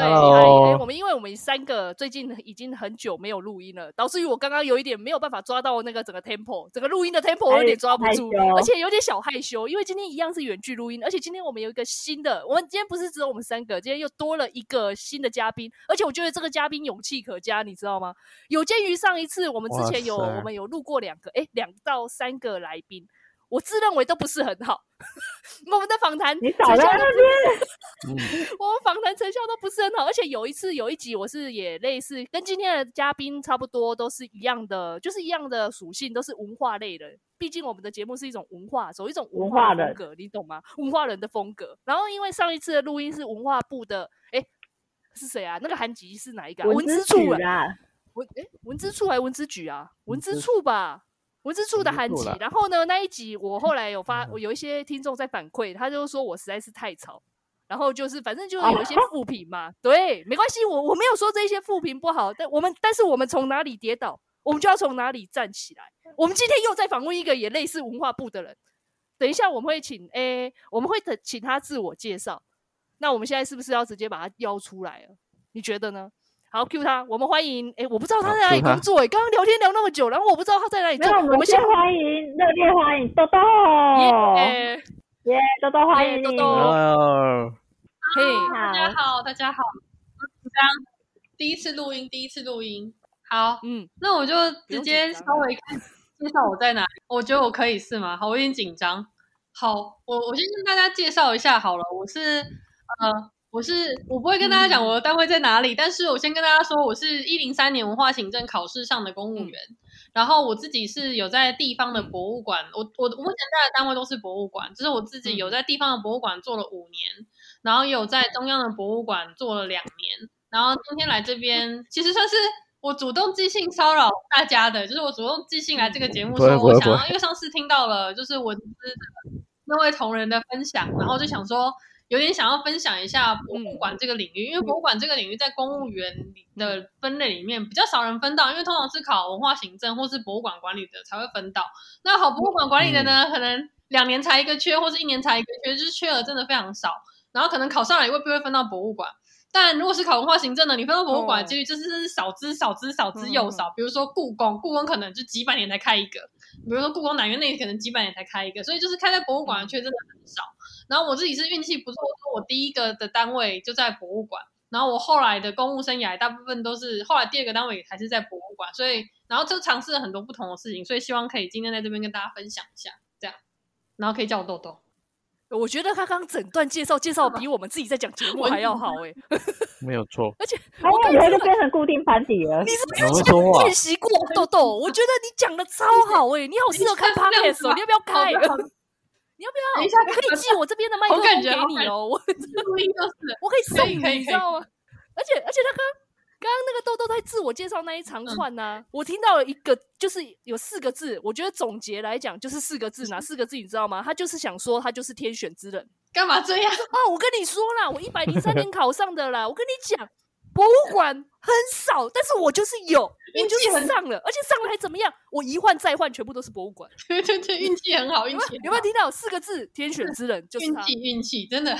对，哎，我们因为我们三个最近已经很久没有录音了，导致于我刚刚有一点没有办法抓到那个整个 tempo，整个录音的 tempo 我有点抓不住，而且有点小害羞，因为今天一样是远距录音，而且今天我们有一个新的，我们今天不是只有我们三个，今天又多了一个新的嘉宾，而且我觉得这个嘉宾勇气可嘉，你知道吗？有鉴于上一次我们之前有我们有录过两个，哎，两到三个来宾。我自认为都不是很好，我们的访谈成效都不是，我们访谈成效都不是很好，而且有一次有一集我是也类似跟今天的嘉宾差不多，都是一样的，就是一样的属性，都是文化类的。毕竟我们的节目是一种文化，走一种文化风格，你懂吗？文化人的风格。然后因为上一次的录音是文化部的，哎，是谁啊？那个韩吉是哪一个？文之处啊？文哎，文之处还是文之举啊？文之处吧。文之处的韩吉，然后呢，那一集我后来有发，我有一些听众在反馈，他就说我实在是太吵，然后就是反正就是有一些负评嘛，啊、对，没关系，我我没有说这些负评不好，但我们但是我们从哪里跌倒，我们就要从哪里站起来。我们今天又在访问一个也类似文化部的人，等一下我们会请 A，我们会等请他自我介绍，那我们现在是不是要直接把他邀出来了？你觉得呢？好，Q 他，我们欢迎。哎，我不知道他在哪里工作。哎，刚刚聊天聊那么久，然后我不知道他在哪里做。我们先欢迎，热烈欢迎豆豆。耶耶，豆豆欢迎豆豆。嘿，大家好，大家好。紧张，第一次录音，第一次录音。好，嗯，那我就直接稍微介绍我在哪里。我觉得我可以是吗？好，我有点紧张。好，我我先跟大家介绍一下好了。我是呃。我是我不会跟大家讲我的单位在哪里，嗯、但是我先跟大家说，我是一零三年文化行政考试上的公务员，嗯、然后我自己是有在地方的博物馆，嗯、我我目前在的单位都是博物馆，就是我自己有在地方的博物馆做了五年，然后有在中央的博物馆做了两年，然后今天来这边，其实算是我主动寄信骚扰大家的，就是我主动寄信来这个节目说，我想要，因为上次听到了就是文资的那位同仁的分享，然后就想说。有点想要分享一下博物馆这个领域，嗯、因为博物馆这个领域在公务员的分类里面比较少人分到，因为通常是考文化行政或是博物馆管理的才会分到。那好博物馆管理的呢，嗯、可能两年才一个缺，或是一年才一个缺，就是缺额真的非常少。然后可能考上来也未必会分到博物馆。但如果是考文化行政的，你分到博物馆的几率就是少之少之少之又少。比如说故宫，故宫可能就几百年才开一个；比如说故宫南院那可能几百年才开一个，所以就是开在博物馆的缺真的很少。然后我自己是运气不错，说我第一个的单位就在博物馆，然后我后来的公务生涯大部分都是后来第二个单位还是在博物馆，所以然后就尝试了很多不同的事情，所以希望可以今天在这边跟大家分享一下，这样，然后可以叫我豆豆。我觉得他刚刚整段介绍介绍比我们自己在讲节目还要好哎，没有错，而且我感觉就变成固定班底了。你是不是练习过豆豆？我觉得你讲的超好哎，你好适合开 podcast 你要不要开？你要不要？等一下，可以寄我这边的麦克风给你哦。我录音就是，我可以送你，你知道吗？而且而且他刚刚刚那个豆豆在自我介绍那一长串呢，我听到了一个，就是有四个字，我觉得总结来讲就是四个字，哪 四个字你知道吗？他就是想说他就是天选之人。干嘛这样？哦，我跟你说啦，我一百零三年考上的啦，我跟你讲。博物馆很少，但是我就是有，运气很上了，而且上了还怎么样？我一换再换，全部都是博物馆。对对对，运气很好，运气有没有听到四个字？天选之人就是他。运气运气，真的。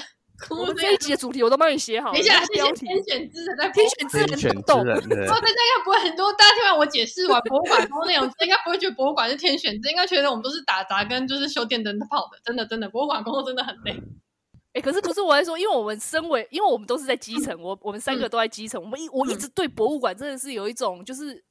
我们这一集的主题我都帮你写好了。等一下，标题天选之人，天选之人，天选之人。哦，大家应该不会很多，大家听完我解释完博物馆说内容，应该不会觉得博物馆是天选之，应该觉得我们都是打杂跟就是修电灯泡的。真的真的，博物馆工作真的很累。哎，可是不是我在说，因为我们身为，因为我们都是在基层，我我们三个都在基层，我们一我一直对博物馆真的是有一种就是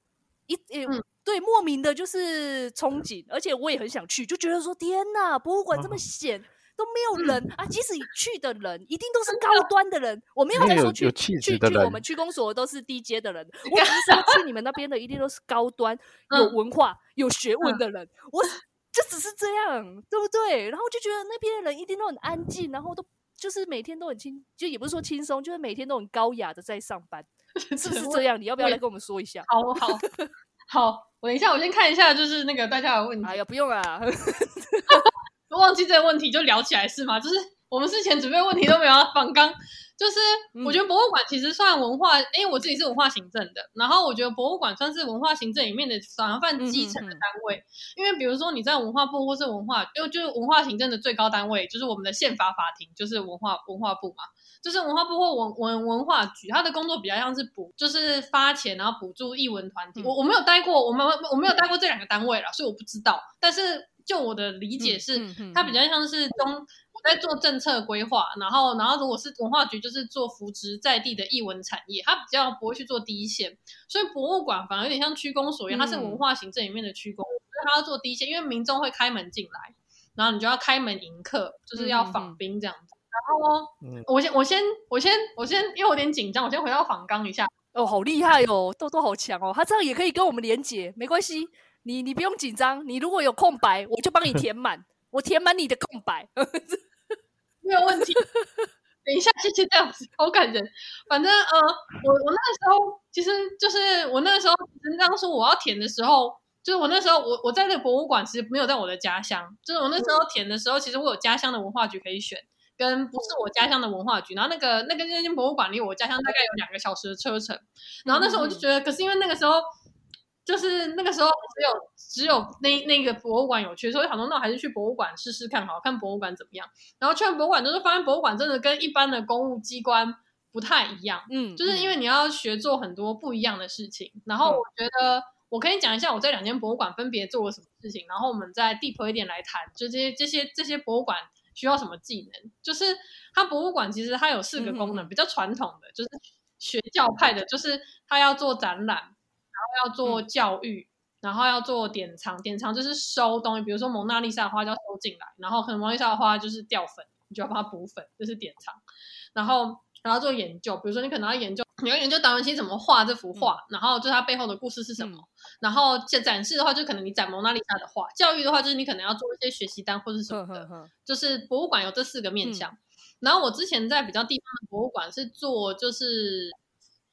一诶对莫名的就是憧憬，而且我也很想去，就觉得说天呐，博物馆这么闲都没有人啊，即使去的人一定都是高端的人，我没有在说去去去我们区公所都是低阶的人，我只是说去你们那边的一定都是高端有文化有学问的人，我。就只是这样，对不对？然后就觉得那边的人一定都很安静，然后都就是每天都很轻，就也不是说轻松，就是每天都很高雅的在上班，是不是这样？你要不要来跟我们说一下？好好好，我等一下，我先看一下，就是那个大家有问题。哎呀，不用啊，忘记这个问题就聊起来是吗？就是我们事前准备问题都没有要放刚。就是我觉得博物馆其实算文化，因为我自己是文化行政的，然后我觉得博物馆算是文化行政里面的算算基层的单位，嗯嗯嗯，因为比如说你在文化部或是文化，因为就是文化行政的最高单位就是我们的宪法法庭，就是文化文化部嘛，就是文化部或文文文化局，他的工作比较像是补，就是发钱然后补助艺文团体。嗯、我我没有待过，我们我没有待过这两个单位了，所以我不知道。但是就我的理解是，嗯嗯嗯嗯，它比较像是中。在做政策规划，然后，然后如果是文化局，就是做扶植在地的艺文产业，它比较不会去做第一线，所以博物馆反而有点像区公所一样，它是文化行政里面的区公，所以它要做第一线，因为民众会开门进来，然后你就要开门迎客，就是要访宾这样子。嗯、然后，嗯、我先，我先，我先，我先，因为我有点紧张，我先回到访纲一下。哦，好厉害哦，豆豆好强哦，他这样也可以跟我们连接，没关系，你你不用紧张，你如果有空白，我就帮你填满，我填满你的空白。没有问题，等一下，谢谢这样子，好感人。反正呃，我我那个时候其实就是我那个时候，当初我要填的时候，就是我那时候我我在那博物馆，其实没有在我的家乡。就是我那时候填的时候，其实我有家乡的文化局可以选，跟不是我家乡的文化局。然后那个那个那间博物馆离我家乡大概有两个小时的车程。然后那时候我就觉得，可是因为那个时候。就是那个时候只有只有那那个博物馆有趣，所以想说那我还是去博物馆试试看，好看博物馆怎么样。然后去完博物馆，就是发现博物馆真的跟一般的公务机关不太一样，嗯，就是因为你要学做很多不一样的事情。然后我觉得我可以讲一下我在两间博物馆分别做了什么事情，然后我们再 deep 一点来谈，就这些这些这些博物馆需要什么技能。就是它博物馆其实它有四个功能，比较传统的就是学教派的，就是它要做展览。要做教育，嗯、然后要做典藏，典藏就是收东西，比如说蒙娜丽莎的花就要收进来，然后可能蒙娜丽莎的花就是掉粉，你就要帮它补粉，这、就是典藏。然后然后做研究，比如说你可能要研究，你要研究达文西怎么画这幅画，嗯、然后就它背后的故事是什么。嗯、然后展展示的话，就可能你展蒙娜丽莎的画；教育的话，就是你可能要做一些学习单或者什么的。呵呵呵就是博物馆有这四个面向。嗯、然后我之前在比较地方的博物馆是做就是。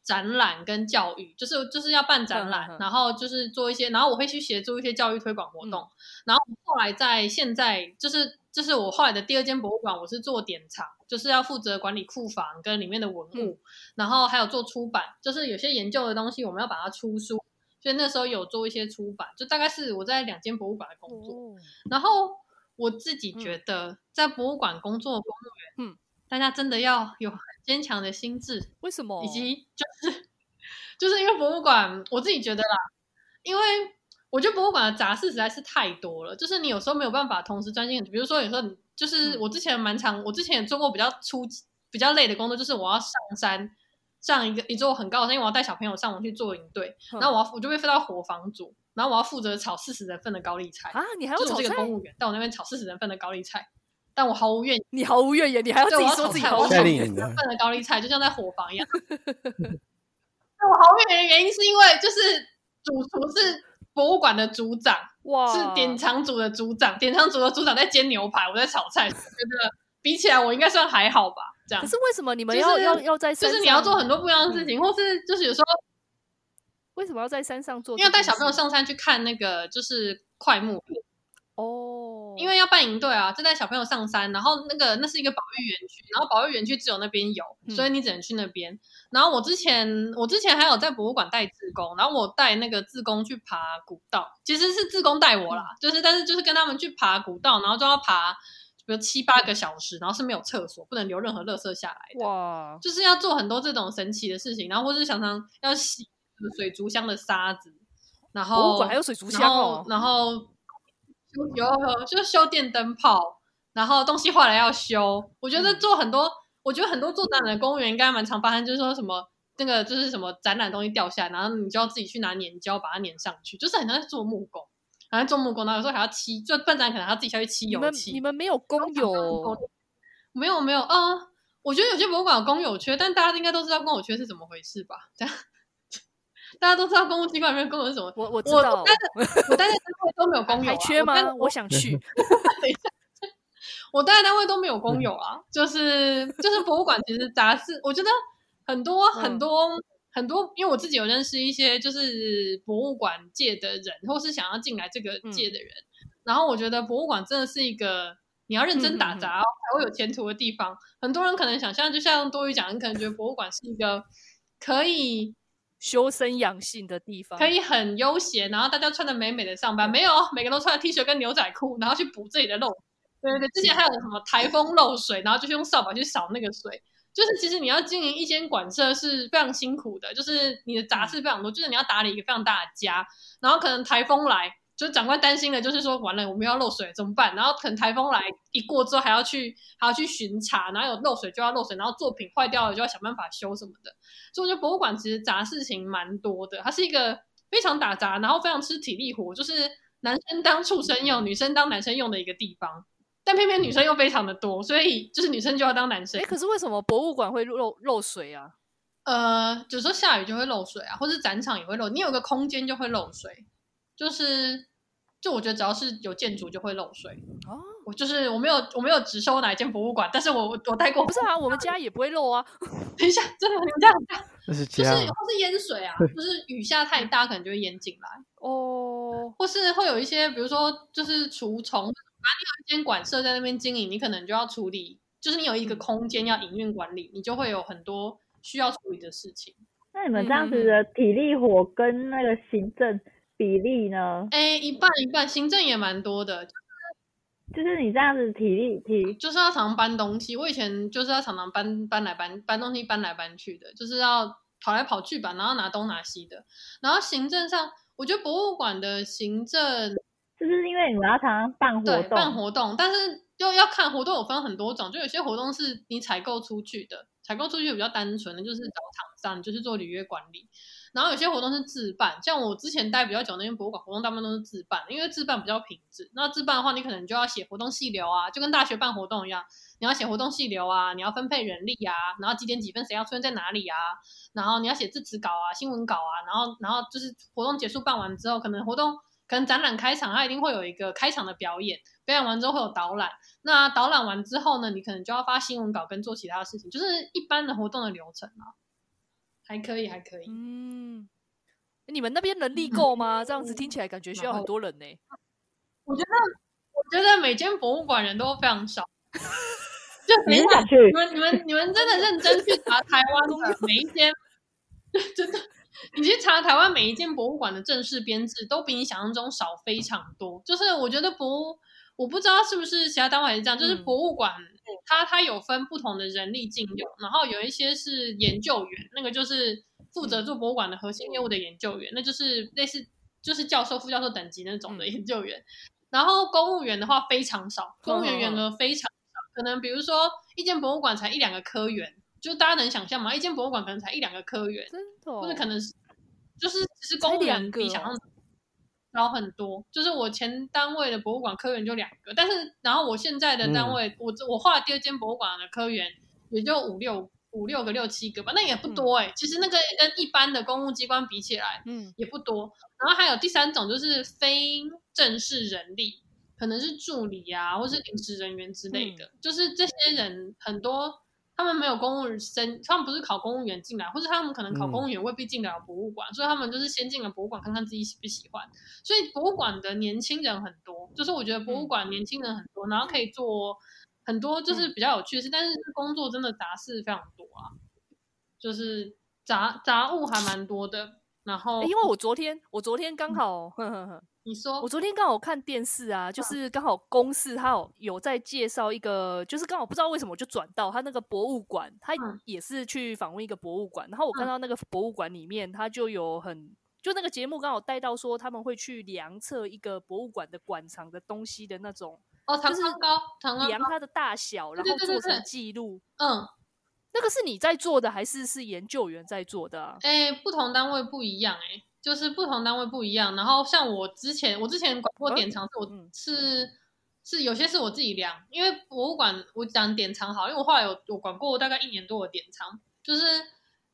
展览跟教育，就是就是要办展览，嗯、然后就是做一些，然后我会去协助一些教育推广活动。嗯、然后后来在现在，就是就是我后来的第二间博物馆，我是做典藏，就是要负责管理库房跟里面的文物，嗯、然后还有做出版，就是有些研究的东西我们要把它出书，所以那时候有做一些出版，就大概是我在两间博物馆的工作。哦、然后我自己觉得在博物馆工作的公务员，嗯。大家真的要有很坚强的心智，为什么？以及就是就是因为博物馆，我自己觉得啦，因为我觉得博物馆的杂事实在是太多了，就是你有时候没有办法同时专心。比如说有时候你就是我之前蛮长，我之前也做过比较粗比较累的工作，就是我要上山上一个一座很高的山，因为我要带小朋友上楼去做营队，然后我要我就被分到伙房组，然后我要负责炒四十人份的高丽菜啊，你还要炒这个公务员，到我那边炒四十人份的高丽菜。但我毫无怨言，你毫无怨言，你还要自己说自己毫无怨言。份的高丽菜就像在伙房一样。那我毫无怨言的原因是因为就是主厨是博物馆的组长，哇，是典藏组的组长，典藏组的组长在煎牛排，我在炒菜，我觉得比起来我应该算还好吧。这样。可是为什么你们要要要在就是你要做很多不一样的事情，或是就是有时候为什么要在山上做？因为带小朋友上山去看那个就是快木哦，因为要办营队啊，就带小朋友上山，然后那个那是一个保育园区，然后保育园区只有那边有，嗯、所以你只能去那边。然后我之前我之前还有在博物馆带志工，然后我带那个志工去爬古道，其实是志工带我啦，嗯、就是但是就是跟他们去爬古道，然后就要爬比如七八个小时，然后是没有厕所，不能留任何垃圾下来的，哇，就是要做很多这种神奇的事情，然后或是常常要洗水族箱的沙子，然后博物馆还有水族箱哦，然后。然后有，就修电灯泡，然后东西坏了要修。我觉得做很多，嗯、我觉得很多做展览的公务员应该蛮常发生，就是说什么那个就是什么展览东西掉下来，然后你就要自己去拿粘胶把它粘上去，就是很像在做木工，好像做木工，然后有时候还要漆，就办展可能还要自己下去漆油漆。你们没有工友？没有没有啊、嗯！我觉得有些博物馆有工友缺，但大家应该都知道工友缺是怎么回事吧？这样。大家都知道公务机关里面工友是什么？我我知道，我待的我待的单位都没有工友、啊，还缺吗？我，我想去。等一下，我待的单位都没有工友啊，就是就是博物馆其实杂事，我觉得很多很多、嗯、很多，因为我自己有认识一些就是博物馆界的人，或是想要进来这个界的人，嗯、然后我觉得博物馆真的是一个你要认真打杂才会有前途的地方。很多人可能想象，就像多余讲，你可能觉得博物馆是一个可以修身养性的地方，可以很悠闲，然后大家穿的美美的上班。没有，每个人都穿着 T 恤跟牛仔裤，然后去补自己的漏。对对对，之前还有什么台风漏水，然后就是用扫把去扫那个水。就是其实你要经营一间馆舍是非常辛苦的，就是你的杂事非常多，就是你要打理一个非常大的家，然后可能台风来，就长官担心的就是说完了我们要漏水怎么办？然后可能台风来一过之后还要去还要去巡查，然后有漏水就要漏水，然后作品坏掉了就要想办法修什么的。所以我觉得博物馆其实杂事情蛮多的，它是一个非常打杂，然后非常吃体力活，就是男生当畜生用，女生当男生用的一个地方。但偏偏女生又非常的多，所以就是女生就要当男生。哎，可是为什么博物馆会漏漏水啊？呃，有时候下雨就会漏水啊，或是展场也会漏。你有个空间就会漏水，就是就我觉得只要是有建筑就会漏水。哦，我就是我没有我没有只收哪一间博物馆，但是我我待过。不是啊，我们家也不会漏啊。等一下，真的你们家很大？就是就是或是淹水啊，就是雨下太大可能就会淹进来。哦，或是会有一些，比如说就是除虫。啊，你有一间馆舍在那边经营，你可能就要处理，就是你有一个空间要营运管理，你就会有很多需要处理的事情。那你们这样子的体力活跟那个行政比例呢？哎、欸，一半一半，行政也蛮多的，就是就是你这样子体力体，就是要常常搬东西。我以前就是要常常搬搬来搬搬东西，搬来搬去的，就是要跑来跑去吧，然后拿东拿西的。然后行政上，我觉得博物馆的行政。就是因为你们要常常办活动，办活动，但是又要看活动，有分很多种，就有些活动是你采购出去的，采购出去比较单纯的，就是找厂商，就是做履约管理。然后有些活动是自办，像我之前待比较久那边博物馆活动，大部分都是自办，因为自办比较平质。那自办的话，你可能就要写活动细流啊，就跟大学办活动一样，你要写活动细流啊，你要分配人力啊，然后几点几分谁要出现在哪里啊，然后你要写致辞稿啊、新闻稿啊，然后然后就是活动结束办完之后，可能活动。可能展览开场，它一定会有一个开场的表演，表演完之后会有导览。那导览完之后呢，你可能就要发新闻稿跟做其他的事情，就是一般的活动的流程啊。还可以，还可以。嗯，你们那边人力够吗？这样子听起来感觉需要很多人呢、欸。我觉得，我觉得每间博物馆人都非常少。就没下去。你们、你们、你们真的认真去查台湾的 每一间，真的。你去查台湾每一间博物馆的正式编制，都比你想象中少非常多。就是我觉得博，我不知道是不是其他单位也是这样，就是博物馆它它有分不同的人力进用，然后有一些是研究员，那个就是负责做博物馆的核心业务的研究员，那就是类似就是教授、副教授等级那种的研究员。然后公务员的话非常少，公务员员额非常少，可能比如说一间博物馆才一两个科员。就大家能想象吗？一间博物馆可能才一两个科员，真的、哦，或者可能是，就是其实公务员比想象中少很多。就是我前单位的博物馆科员就两个，但是然后我现在的单位，嗯、我我画第二间博物馆的科员也就五六五六个六七个吧，那也不多哎、欸。嗯、其实那个跟一般的公务机关比起来，嗯，也不多。然后还有第三种就是非正式人力，可能是助理啊，或是临时人员之类的，嗯、就是这些人很多。他们没有公务生，他们不是考公务员进来，或者他们可能考公务员未必进得了博物馆，嗯、所以他们就是先进了博物馆看看自己喜不喜欢。所以博物馆的年轻人很多，就是我觉得博物馆年轻人很多，嗯、然后可以做很多就是比较有趣的事，嗯、但是工作真的杂事非常多啊，就是杂杂物还蛮多的。然后因为我昨天我昨天刚好。嗯呵呵呵你说，我昨天刚好看电视啊，就是刚好公视他有有在介绍一个，就是刚好不知道为什么我就转到他那个博物馆，他也是去访问一个博物馆，然后我看到那个博物馆里面，他就有很就那个节目刚好带到说他们会去量测一个博物馆的馆藏的东西的那种哦，就是高，量它的大小，然后做成记录。嗯，那个是你在做的还是是研究员在做的啊？哎，不同单位不一样哎。就是不同单位不一样，然后像我之前，我之前管过典藏，是我是是有些是我自己量，因为博物馆我讲典藏好，因为我后来有我管过大概一年多的典藏，就是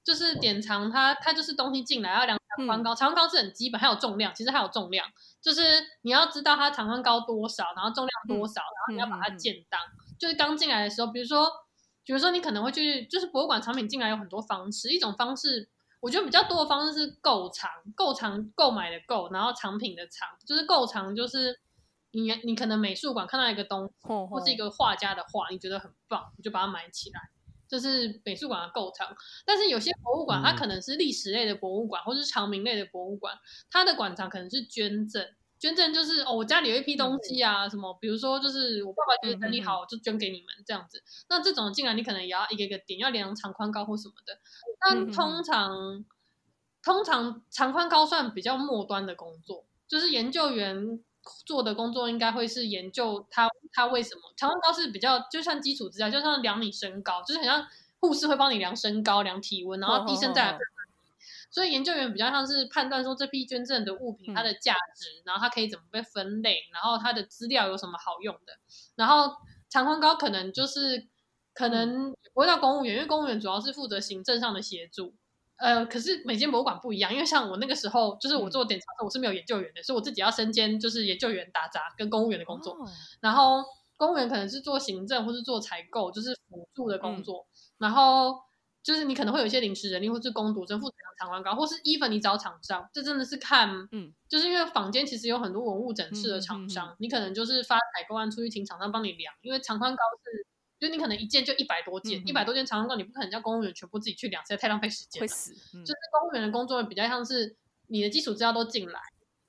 就是典藏它它就是东西进来要量长宽高，长宽高是很基本，还有重量，其实还有重量，就是你要知道它长宽高多少，然后重量多少，然后你要把它建档，就是刚进来的时候，比如说比如说你可能会去，就是博物馆藏品进来有很多方式，一种方式。我觉得比较多的方式是购藏，购藏购买的购，然后藏品的藏，就是购藏，就是你你可能美术馆看到一个东西，或是一个画家的画，你觉得很棒，你就把它买起来，这是美术馆的购藏。但是有些博物馆，它可能是历史类的博物馆，或是长明类的博物馆，它的馆藏可能是捐赠。捐赠就是哦，我家里有一批东西啊，什么，比如说就是我爸爸觉得整理好，就捐给你们这样子。那这种进来，你可能也要一个一个点，要量长宽高或什么的。但通常，通常长宽高算比较末端的工作，就是研究员做的工作应该会是研究他他为什么长宽高是比较就像基础资料，就像量你身高，就是很像护士会帮你量身高、量体温，然后医生再来。所以研究员比较像是判断说这批捐赠的物品它的价值，嗯、然后它可以怎么被分类，然后它的资料有什么好用的。然后长宽高可能就是可能不会到公务员，因为公务员主要是负责行政上的协助。呃，可是每间博物馆不一样，因为像我那个时候就是我做典藏的，我是没有研究员的，所以我自己要身兼就是研究员打杂跟公务员的工作。哦、然后公务员可能是做行政或是做采购，就是辅助的工作。嗯、然后。就是你可能会有一些临时人力，或是工读生负责长宽高，或是 even 你找厂商，这真的是看，嗯，就是因为坊间其实有很多文物整饰的厂商，嗯嗯嗯、你可能就是发采购案出去请厂商帮你量，因为长宽高是，就你可能一件就一百多件，一百、多件长宽高，你不可能叫公务员全部自己去量，实在太浪费时间了。会死。嗯、就是公务员的工作比较像是你的基础资料都进来。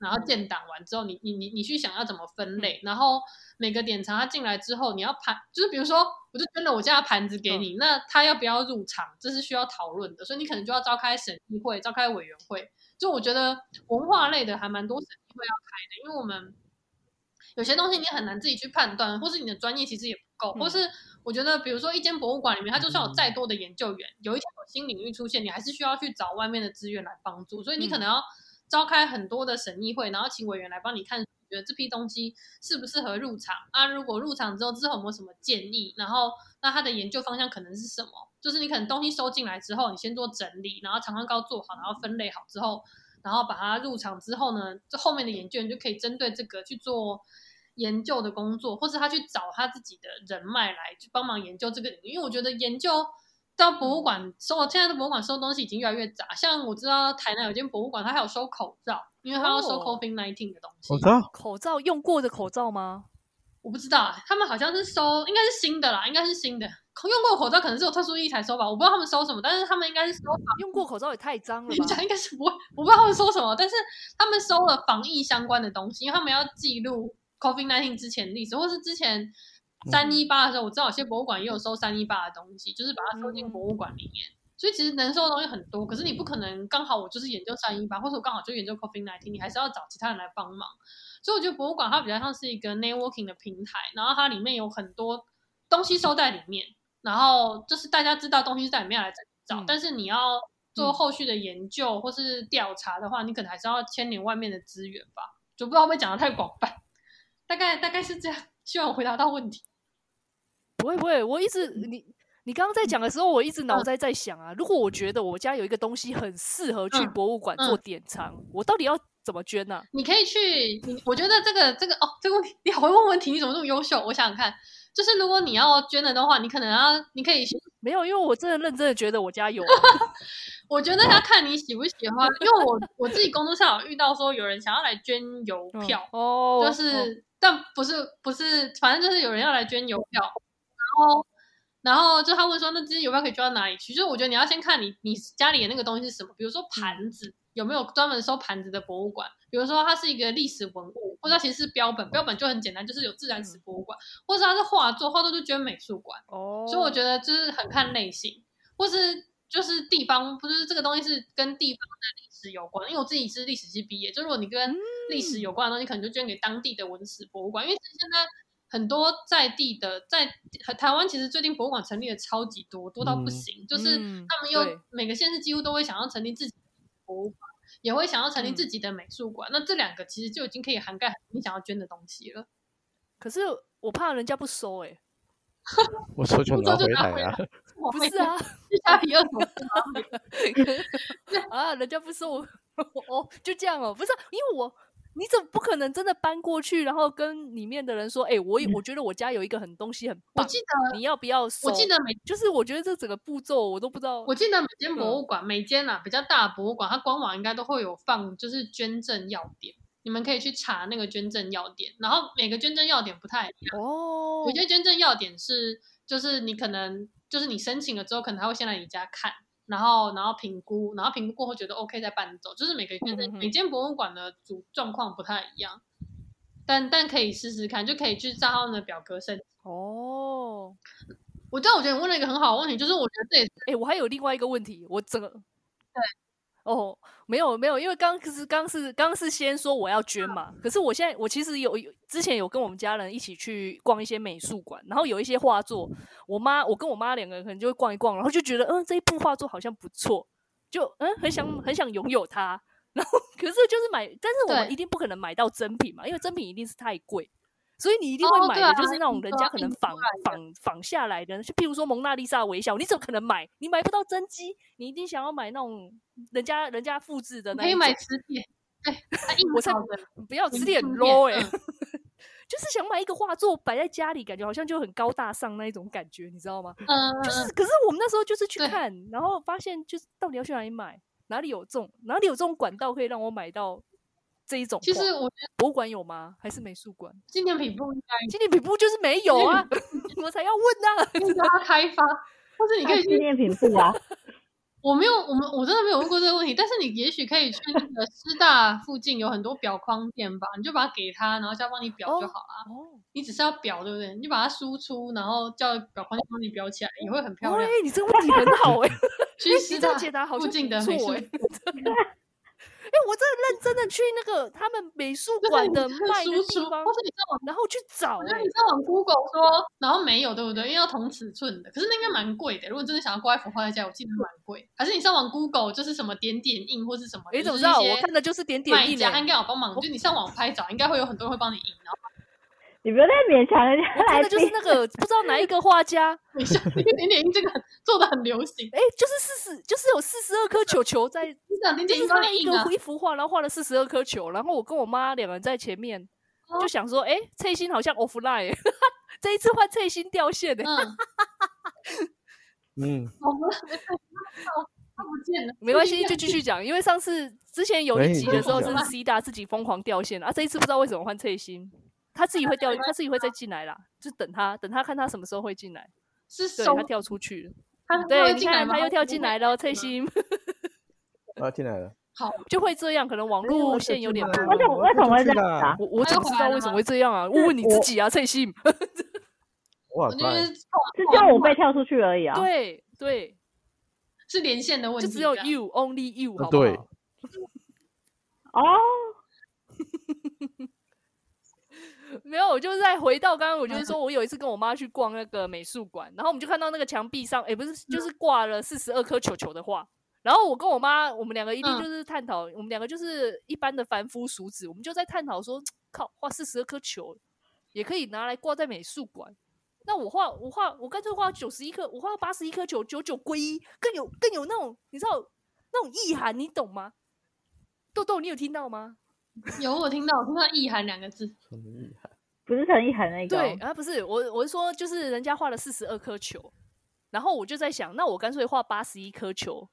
然后建档完之后，你你你你去想要怎么分类，然后每个典藏它进来之后，你要盘，就是比如说，我就捐了我家的盘子给你，那他要不要入场，这是需要讨论的，所以你可能就要召开审议会，召开委员会。就我觉得文化类的还蛮多审议会要开的，因为我们有些东西你很难自己去判断，或是你的专业其实也不够，或是我觉得比如说一间博物馆里面，它就算有再多的研究员，有一天有新领域出现，你还是需要去找外面的资源来帮助，所以你可能要。召开很多的审议会，然后请委员来帮你看，觉得这批东西适不适合入场啊？如果入场之后，之后有没有什么建议？然后那他的研究方向可能是什么？就是你可能东西收进来之后，你先做整理，然后长宽高做好，然后分类好之后，然后把它入场之后呢，这后面的研究员就可以针对这个去做研究的工作，或是他去找他自己的人脉来去帮忙研究这个领域，因为我觉得研究。到博物馆收，现在的博物馆收东西已经越来越杂。像我知道台南有间博物馆，它还有收口罩，因为它要收 COVID-19 的东西。口罩？口罩用过的口罩吗？我不知道，他们好像是收，应该是新的啦，应该是新的。用过的口罩可能是有特殊意义才收吧，我不知道他们收什么，但是他们应该是收。用过口罩也太脏了吧？应该是不会，我不知道他们收什么，但是他们收了防疫相关的东西，因为他们要记录 COVID-19 之前历史，或是之前。三一八的时候，我知道有些博物馆也有收三一八的东西，就是把它收进博物馆里面。所以其实能收的东西很多，可是你不可能刚好我就是研究三一八，或者我刚好就研究 COVID-19，你还是要找其他人来帮忙。所以我觉得博物馆它比较像是一个 networking 的平台，然后它里面有很多东西收在里面，然后就是大家知道东西是在里面来找，嗯、但是你要做后续的研究或是调查的话，你可能还是要牵连外面的资源吧。就不知道会不会讲的太广泛，大概大概是这样。希望我回答到问题。不会不会，我一直你你刚刚在讲的时候，我一直脑袋在想啊，如果我觉得我家有一个东西很适合去博物馆做典藏，我到底要怎么捐呢？你可以去，你我觉得这个这个哦，这个问题你好会问问题，你怎么这么优秀？我想想看，就是如果你要捐了的话，你可能要你可以没有，因为我真的认真的觉得我家有。我觉得要看你喜不喜欢，因为我我自己工作上有遇到说有人想要来捐邮票，哦，就是但不是不是，反正就是有人要来捐邮票。然后，然后就他问说：“那这些邮票可以捐到哪里去？”就是我觉得你要先看你你家里的那个东西是什么，比如说盘子有没有专门收盘子的博物馆，比如说它是一个历史文物，或者它其实是标本，标本就很简单，就是有自然史博物馆，或者它是画作，画作就捐美术馆。哦，所以我觉得就是很看类型，或是就是地方，不是这个东西是跟地方的历史有关，因为我自己是历史系毕业，就如果你跟历史有关的东西，可能就捐给当地的文史博物馆，因为现在。很多在地的，在台湾其实最近博物馆成立的超级多，多到不行。嗯、就是他们又每个县市几乎都会想要成立自己的博物馆，也会想要成立自己的美术馆。嗯、那这两个其实就已经可以涵盖你想要捐的东西了。可是我怕人家不收哎、欸，我收就拿回来啊！不是啊，虾皮又怎么啊？人家不收我哦，就这样哦，不是因为我。你怎么不可能真的搬过去，然后跟里面的人说：“哎、欸，我我觉得我家有一个很东西很棒，我记得你要不要收？”我记得每就是我觉得这整个步骤我都不知道。我记得每间博物馆，嗯、每间啊比较大的博物馆，它官网应该都会有放，就是捐赠要点。你们可以去查那个捐赠要点，然后每个捐赠要点不太一样哦。有些捐赠要点是，就是你可能就是你申请了之后，可能他会先来你家看，然后然后评估，然后评估过后觉得 OK 再搬走。就是每个每间博物馆的主状况不太一样，但但可以试试看，就可以去账号的表格申请。哦，我知道，我觉得你问了一个很好的问题，就是我觉得这也是，哎，我还有另外一个问题，我整个对。哦，没有没有，因为刚是刚是刚是先说我要捐嘛，可是我现在我其实有之前有跟我们家人一起去逛一些美术馆，然后有一些画作，我妈我跟我妈两个人可能就会逛一逛，然后就觉得嗯这一部画作好像不错，就嗯很想很想拥有它，然后可是就是买，但是我们一定不可能买到真品嘛，因为真品一定是太贵。所以你一定会买的就是那种人家可能仿仿仿下来的，就譬如说蒙娜丽莎微笑，你怎么可能买？你买不到真机，你一定想要买那种人家人家复制的那种。可以买磁铁，对，我才不要磁铁很 low 哎、欸，就是想买一个画作摆在家里，感觉好像就很高大上那一种感觉，你知道吗？嗯，就是，可是我们那时候就是去看，然后发现就是到底要去哪里买，哪里有这种哪里有这种管道可以让我买到。这一种，其实我觉得博物馆有吗？还是美术馆？纪念品部应该，纪念品部就是没有啊，我才要问呢、啊。应该开发，或者你可以纪念品部啊。我没有，我们我真的没有问过这个问题，但是你也许可以去那个师大附近有很多裱框店吧，你就把它给他，然后叫他帮你裱就好了。哦，你只是要裱，对不对？你就把它输出，然后叫裱框店帮你裱起来，也会很漂亮。哎、欸，你这个问题很好 哎、欸，去师大解答好附近的美术。哎、欸，我真的认真的去那个他们美术馆的卖的地方，或是你上网，然后去找、欸。那你上网 Google 说，然后没有，对不对？因为要同尺寸的，可是那应该蛮贵的。如果真的想要挂一幅画在家，我记得蛮贵。还是你上网 Google 就是什么点点印或是什么？你怎么知道？我看的就是点点印。家应该有帮忙，就你上网拍照，应该会有很多人会帮你印。然后你不要再勉强人家。我看的就是那个不知道哪一个画家。等一下，那个点点这个做的很流行。哎、欸，就是四十，就是有四十二颗球球在。就是他一个一幅画，然后画了四十二颗球，然后我跟我妈两个人在前面，就想说，哎、欸，翠心好像 offline，这一次换翠心掉线的。嗯，他不见了，没关系，就继续讲，因为上次之前有一集的时候是 C 大自己疯狂掉线啊，这一次不知道为什么换翠心，他自己会掉，他自己会再进来啦，就等他，等他看他什么时候会进来，是对他跳出去了，对，你看他又跳进来了，翠心。啊，进来了，好，就会这样，可能网络线有点。为什么为什么会这样啊？我我怎么知道为什么会这样啊？问问你自己啊，翠心。哇，我觉得是 叫我被跳出去而已啊。对对，是连线的问题，就只有 you only you，好不好？对。哦。没有，我就是在回到刚刚，我就是说我有一次跟我妈去逛那个美术馆，然后我们就看到那个墙壁上，哎，不是，就是挂了四十二颗球球的画。然后我跟我妈，我们两个一定就是探讨，嗯、我们两个就是一般的凡夫俗子，我们就在探讨说，靠，画四十二颗球，也可以拿来挂在美术馆。那我画，我画，我干脆画九十一颗，我画八十一颗球，九九归一，更有更有那种，你知道那种意涵，你懂吗？豆豆，你有听到吗？有，我听到，我听到意涵两个字。什么意涵？不是陈意涵那个？对啊，不是我，我是说，就是人家画了四十二颗球，然后我就在想，那我干脆画八十一颗球。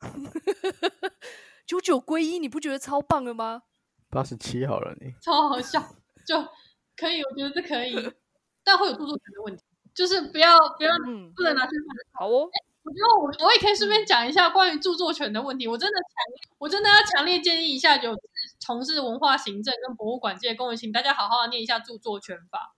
九九归一，你不觉得超棒了吗？八十七好了，你超好笑，就可以，我觉得这可以，但会有著作权的问题，就是不要不要、嗯、不能拿去换。好哦，欸、我觉得我我也可以顺便讲一下关于著作权的问题。我真的强，我真的要强烈建议一下，有从事文化行政跟博物馆界的工人，请大家好好的念一下著作权法，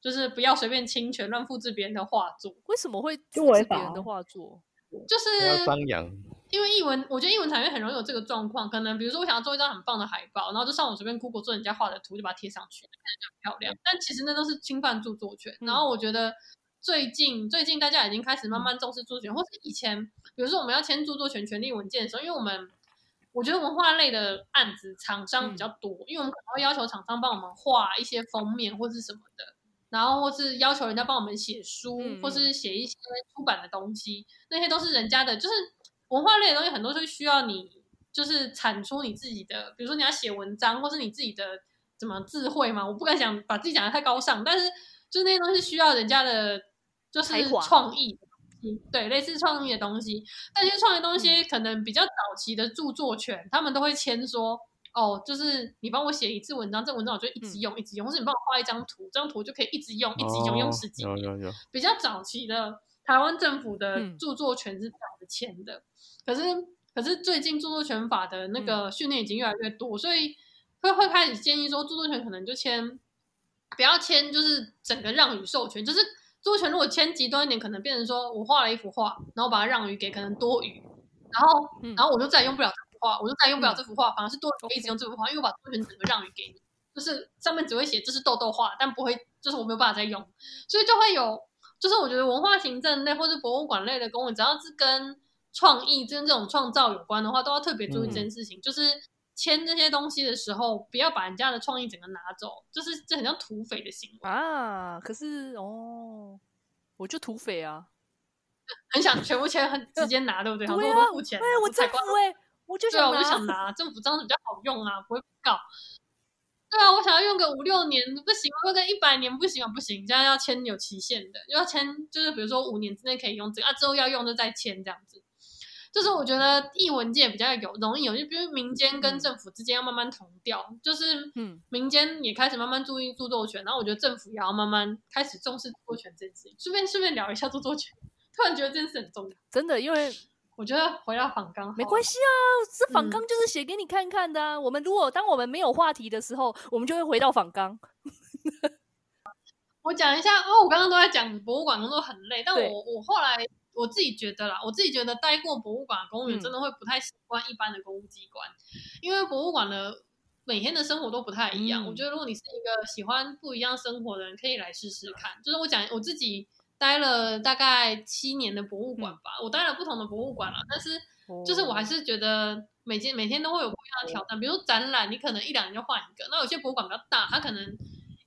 就是不要随便侵权、乱复制别人的画作。为什么会复制别人的画作？就是张扬，因为译文，我觉得艺文产业很容易有这个状况。可能比如说，我想要做一张很棒的海报，然后就上网随便 Google 做人家画的图，就把它贴上去，看起来很漂亮。但其实那都是侵犯著作权。然后我觉得最近最近大家已经开始慢慢重视著作权，嗯、或是以前，比如说我们要签著作权权利文件的时候，因为我们我觉得文化类的案子厂商比较多，嗯、因为我们可能会要求厂商帮我们画一些封面或是什么的。然后或是要求人家帮我们写书，嗯、或是写一些出版的东西，那些都是人家的，就是文化类的东西，很多就需要你就是产出你自己的，比如说你要写文章，或是你自己的怎么智慧嘛。我不敢想把自己讲的太高尚，但是就是那些东西需要人家的，就是创意，对，类似创意的东西。那些创意的东西可能比较早期的著作权，他们都会签说。哦，就是你帮我写一次文章，这文章我就一直用，嗯、一直用，或是你帮我画一张图，这张图就可以一直用，一直用，用十几年。有有有。比较早期的台湾政府的著作权是这样子签的，嗯、可是可是最近著作权法的那个训练已经越来越多，嗯、所以会会开始建议说，著作权可能就签，不要签，就是整个让与授权，就是著作权如果签极端一点，可能变成说我画了一幅画，然后把它让与给可能多余，然后、嗯、然后我就再也用不了这幅。画，我就再也用不了这幅画，反而是多可以一直用这幅画，因为我把著作权整个让与给你，就是上面只会写这是豆豆画，但不会，就是我没有办法再用，所以就会有，就是我觉得文化行政类或者博物馆类的公文，只要是跟创意、跟这种创造有关的话，都要特别注意这件事情，嗯、就是签这些东西的时候，不要把人家的创意整个拿走，就是这很像土匪的行为啊。可是哦，我就土匪啊，很想全部签，很直接拿，对不对？对啊，付钱，对，我才不会。我就想，我就想拿政府这样子比较好用啊，不会告。对啊，我想要用个五六年不行，用个一百年不行啊，不行，这样要签有期限的，要签就是比如说五年之内可以用这个啊，之后要用就再签这样子。就是我觉得艺文界比较有容易有，就比如民间跟政府之间要慢慢同调，嗯、就是嗯，民间也开始慢慢注意著作权，然后我觉得政府也要慢慢开始重视著作权这件事情。顺便顺便聊一下著作权，突然觉得这件事很重要，真的，因为。我觉得回到访纲没关系啊，这访纲就是写给你看看的、啊。嗯、我们如果当我们没有话题的时候，我们就会回到访纲。我讲一下，因为我刚刚都在讲博物馆工作很累，但我对我后来我自己觉得啦，我自己觉得待过博物馆公务员真的会不太习惯一般的公务机关，嗯、因为博物馆的每天的生活都不太一样。嗯、我觉得如果你是一个喜欢不一样生活的人，可以来试试看。就是我讲我自己。待了大概七年的博物馆吧，嗯、我待了不同的博物馆了，但是就是我还是觉得每天每天都会有不一样的挑战。比如说展览，你可能一两年就换一个，那有些博物馆比较大，它可能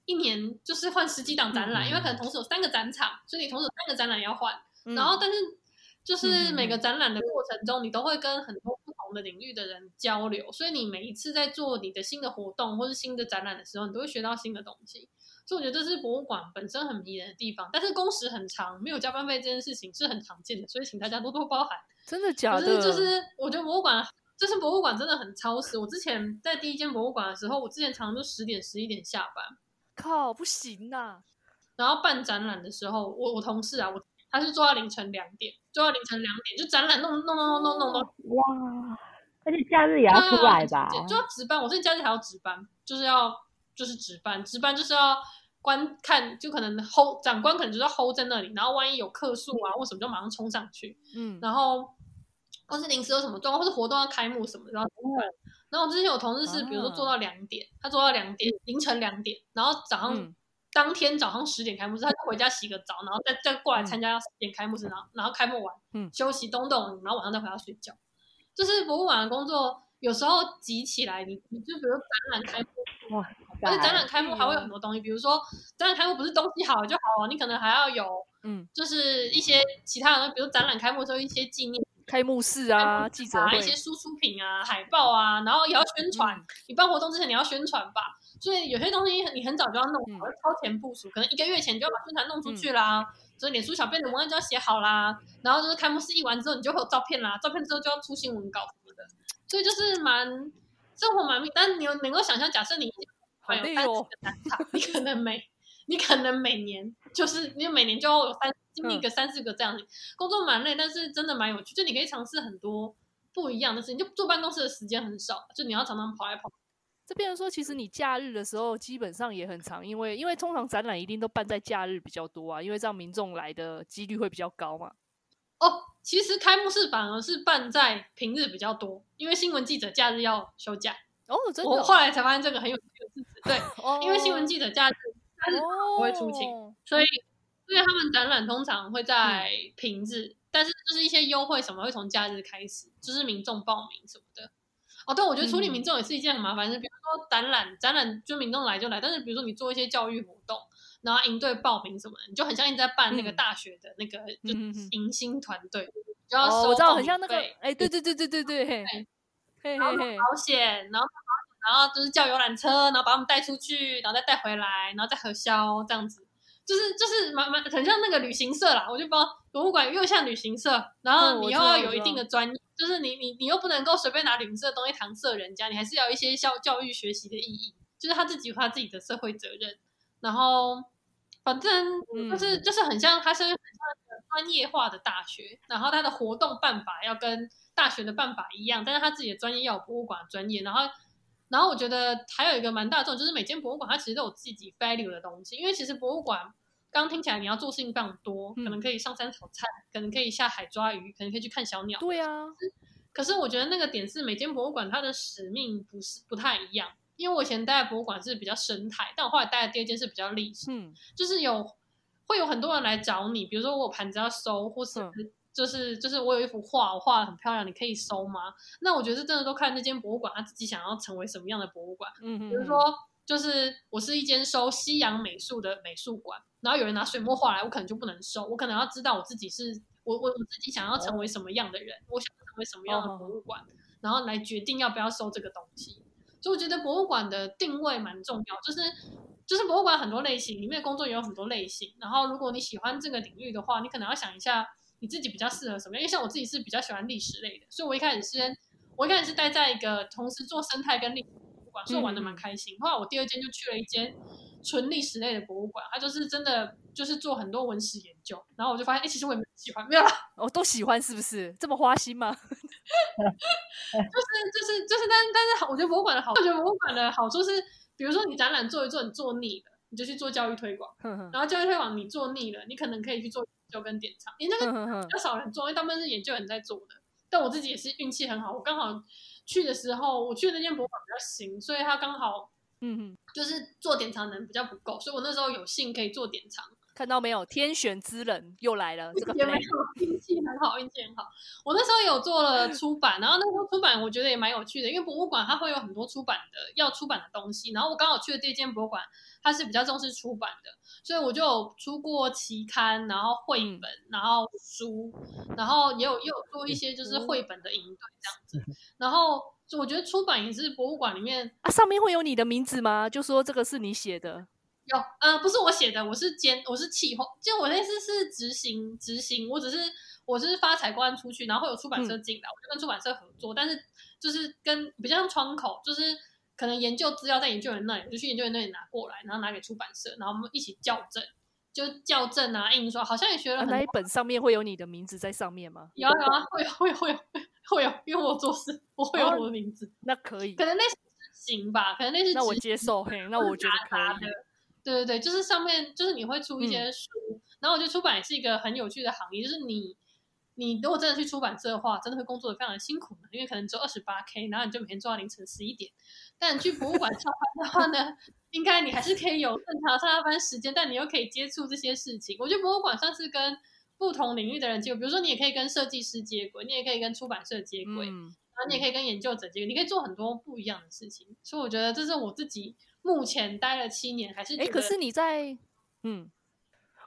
一年就是换十几档展览，嗯、因为可能同时有三个展场，所以你同时有三个展览要换。嗯、然后，但是就是每个展览的过程中，你都会跟很多不同的领域的人交流，所以你每一次在做你的新的活动或是新的展览的时候，你都会学到新的东西。所以我觉得这是博物馆本身很迷人的地方，但是工时很长，没有加班费这件事情是很常见的，所以请大家多多包涵。真的假的？就是我觉得博物馆，就是博物馆真的很超时。我之前在第一间博物馆的时候，我之前常常都十点十一点下班，靠，不行呐。然后办展览的时候，我我同事啊，我他是做到凌晨两点，做到凌晨两点，就展览弄弄弄弄弄弄弄。哇！而且假日也要出来吧？就要值班，我这假日还要值班，就是要就是值班，值班就是要。观看就可能 hold 长官可能就要 hold 在那里，然后万一有客诉啊或什么就马上冲上去，嗯，然后或是临时有什么状况或是活动要开幕什么，然后然后我之前有同事是比如说做到两点，啊、他做到两点凌晨两点，然后早上、嗯、当天早上十点开幕式，他就回家洗个澡，然后再再过来参加十点开幕式，然后然后开幕完，嗯，休息动动，然后晚上再回家睡觉，就是博物馆的工作有时候急起来，你你就比如展览开幕哇。而且展览开幕还会有很多东西，比如说展览开幕不是东西好就好了，你可能还要有，嗯，就是一些其他的，比如展览开幕的时候一些纪念开幕式啊、记者会、一些输出品啊、海报啊，然后也要宣传。你办活动之前你要宣传吧，所以有些东西你很早就要弄好，超前部署，可能一个月前就要把宣传弄出去啦。所以脸书小编的文案就要写好啦，然后就是开幕式一完之后，你就会有照片啦，照片之后就要出新闻稿什么的，所以就是蛮生活蛮密。但你有能够想象，假设你。还有三十个展场，你可能每你可能每年就是你每年就要有三经历个三四个这样子，嗯、工作蛮累，但是真的蛮有趣。就你可以尝试很多不一样的事情，就坐办公室的时间很少，就你要常常跑来跑。这边说，其实你假日的时候基本上也很长，因为因为通常展览一定都办在假日比较多啊，因为这样民众来的几率会比较高嘛。哦，其实开幕式反而是办在平日比较多，因为新闻记者假日要休假。哦，真的。我后来才发现这个很有趣的事实。对，哦、因为新闻记者假日他是不会出勤，哦、所以因为他们展览通常会在平日，嗯、但是就是一些优惠什么会从假日开始，就是民众报名什么的。哦，对，我觉得处理民众也是一件很麻烦的事，嗯、比如说展览，展览就民众来就来，但是比如说你做一些教育活动，然后营队报名什么的，你就很像一直在办那个大学的那个就迎新团队，嗯、就要收、哦、我知道很像那个，哎，对对对对对对。对。然后保险，然后然后就是叫游览车，然后把他们带出去，然后再带回来，然后再核销这样子，就是就是蛮蛮很像那个旅行社啦。我就不知道博物馆又像旅行社，然后你又要有一定的专业，就是你你你又不能够随便拿旅行社的东西搪塞人家，你还是要一些教教育学习的意义，就是他自己有他自己的社会责任。然后反正就是、嗯、就是很像，他是很像专业化的大学，然后他的活动办法要跟大学的办法一样，但是他自己的专业要有博物馆专业。然后然后我觉得还有一个蛮大众，就是每间博物馆它其实都有自己 value 的东西，因为其实博物馆。刚听起来你要做事情非常多，可能可以上山采菜，嗯，可能可以下海抓鱼，可能可以去看小鸟。对啊，可是我觉得那个点是每间博物馆它的使命不是不太一样。因为我以前待的博物馆是比较生态，但我后来待的第二间是比较历史，嗯，就是有会有很多人来找你，比如说我有盘子要收，或是就是就是我有一幅画，我画的很漂亮，你可以收吗？那我觉得这真的都看那间博物馆他自己想要成为什么样的博物馆。嗯嗯，比如说就是我是一间收西洋美术的美术馆。然后有人拿水墨画来，我可能就不能收。我可能要知道我自己是我我我自己想要成为什么样的人，哦、我想成为什么样的博物馆，哦，然后来决定要不要收这个东西。所以我觉得博物馆的定位蛮重要，就是就是博物馆很多类型，里面的工作也有很多类型。然后如果你喜欢这个领域的话，你可能要想一下你自己比较适合什么样。因为像我自己是比较喜欢历史类的，所以我一开始先我一开始是待在一个同时做生态跟历史博物馆，所以我玩的蛮开心，嗯。后来我第二间就去了一间。纯历史类的博物馆，它就是真的就是做很多文史研究，然后我就发现，哎、欸，其实我也蛮喜欢，没有啦，我都喜欢，是不是这么花心吗？就是就是就是，但但是我觉得博物馆的好，我觉得博物馆的好处是，比如说你展览做一做，你做腻了，你就去做教育推广，然后教育推广你做腻了，你可能可以去做研究跟典藏，你那个比较少人做，因为大部分是研究人在做的。但我自己也是运气很好，我刚好去的时候，我去的那间博物馆比较新，所以他刚好。嗯哼，就是做典藏人比较不够，所以我那时候有幸可以做典藏。看到没有，天选之人又来了，这个也没有运气很好，运气很好。我那时候有做了出版，然后那时候出版我觉得也蛮有趣的，因为博物馆它会有很多出版的要出版的东西，然后我刚好去的这间博物馆它是比较重视出版的，所以我就有出过期刊，然后绘本，然后书，然后也有也有做一些就是绘本的营队这样子，然后。就我觉得出版也是博物馆里面啊，上面会有你的名字吗？就说这个是你写的？有，嗯、呃，不是我写的，我是监，我是企划，就我那次是执行执行，我只是我是发采光出去，然后会有出版社进来、嗯，我就跟出版社合作，但是就是跟比较像窗口，就是可能研究资料在研究员那里，我就去研究员那里拿过来，然后拿给出版社，然后我们一起校正，就校正啊，印刷，好像也学了很多。那一本上面会有你的名字在上面吗？有啊有啊，会有会有会有。会有，因为我做事我会有我的名字，哦、那可以，可能那是行吧，可能那是那我接受，嘿，那我觉得可以的。对对对，就是上面就是你会出一些书，嗯、然后我觉得出版也是一个很有趣的行业，就是你你如果真的去出版社的话，真的会工作的非常的辛苦，因为可能只有二十八 K，然后你就每天做到凌晨十一点。但你去博物馆上班的话呢，应该你还是可以有正常上下班时间，但你又可以接触这些事情。我觉得博物馆算是跟不同领域的人接轨，比如说你也可以跟设计师接轨，你也可以跟出版社接轨，嗯，然后你也可以跟研究者接轨，你可以做很多不一样的事情。所以我觉得这是我自己目前待了七年，还是哎，可是你在嗯，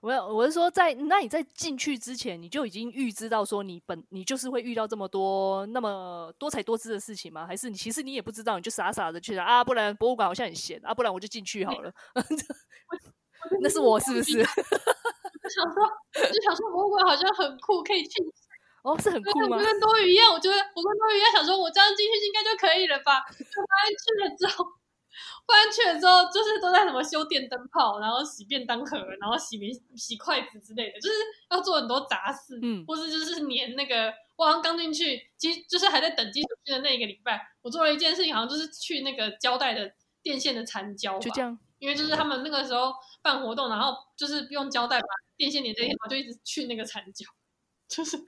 我我是说在那你在进去之前，你就已经预知到说你本你就是会遇到这么多那么多彩多姿的事情吗？还是你其实你也不知道，你就傻傻的去了啊？不然博物馆好像很闲啊，不然我就进去好了。那是我是不是？想说，就想说博物馆好像很酷，可以去哦，是很酷吗？我跟多鱼一样，我觉得我跟多鱼一样，想说我这样进去应该就可以了吧？就发现去了之后，发现去了之后，就是都在什么修电灯泡，然后洗便当盒，然后洗米洗筷子之类的，就是要做很多杂事，嗯，或是就是粘那个。我好像刚进去，其实就是还在等基础训的那一个礼拜，我做了一件事情，好像就是去那个胶带的电线的缠胶，就这样。因为就是他们那个时候办活动，然后就是用胶带把。电线连在一起，我就一直去那个缠胶，就是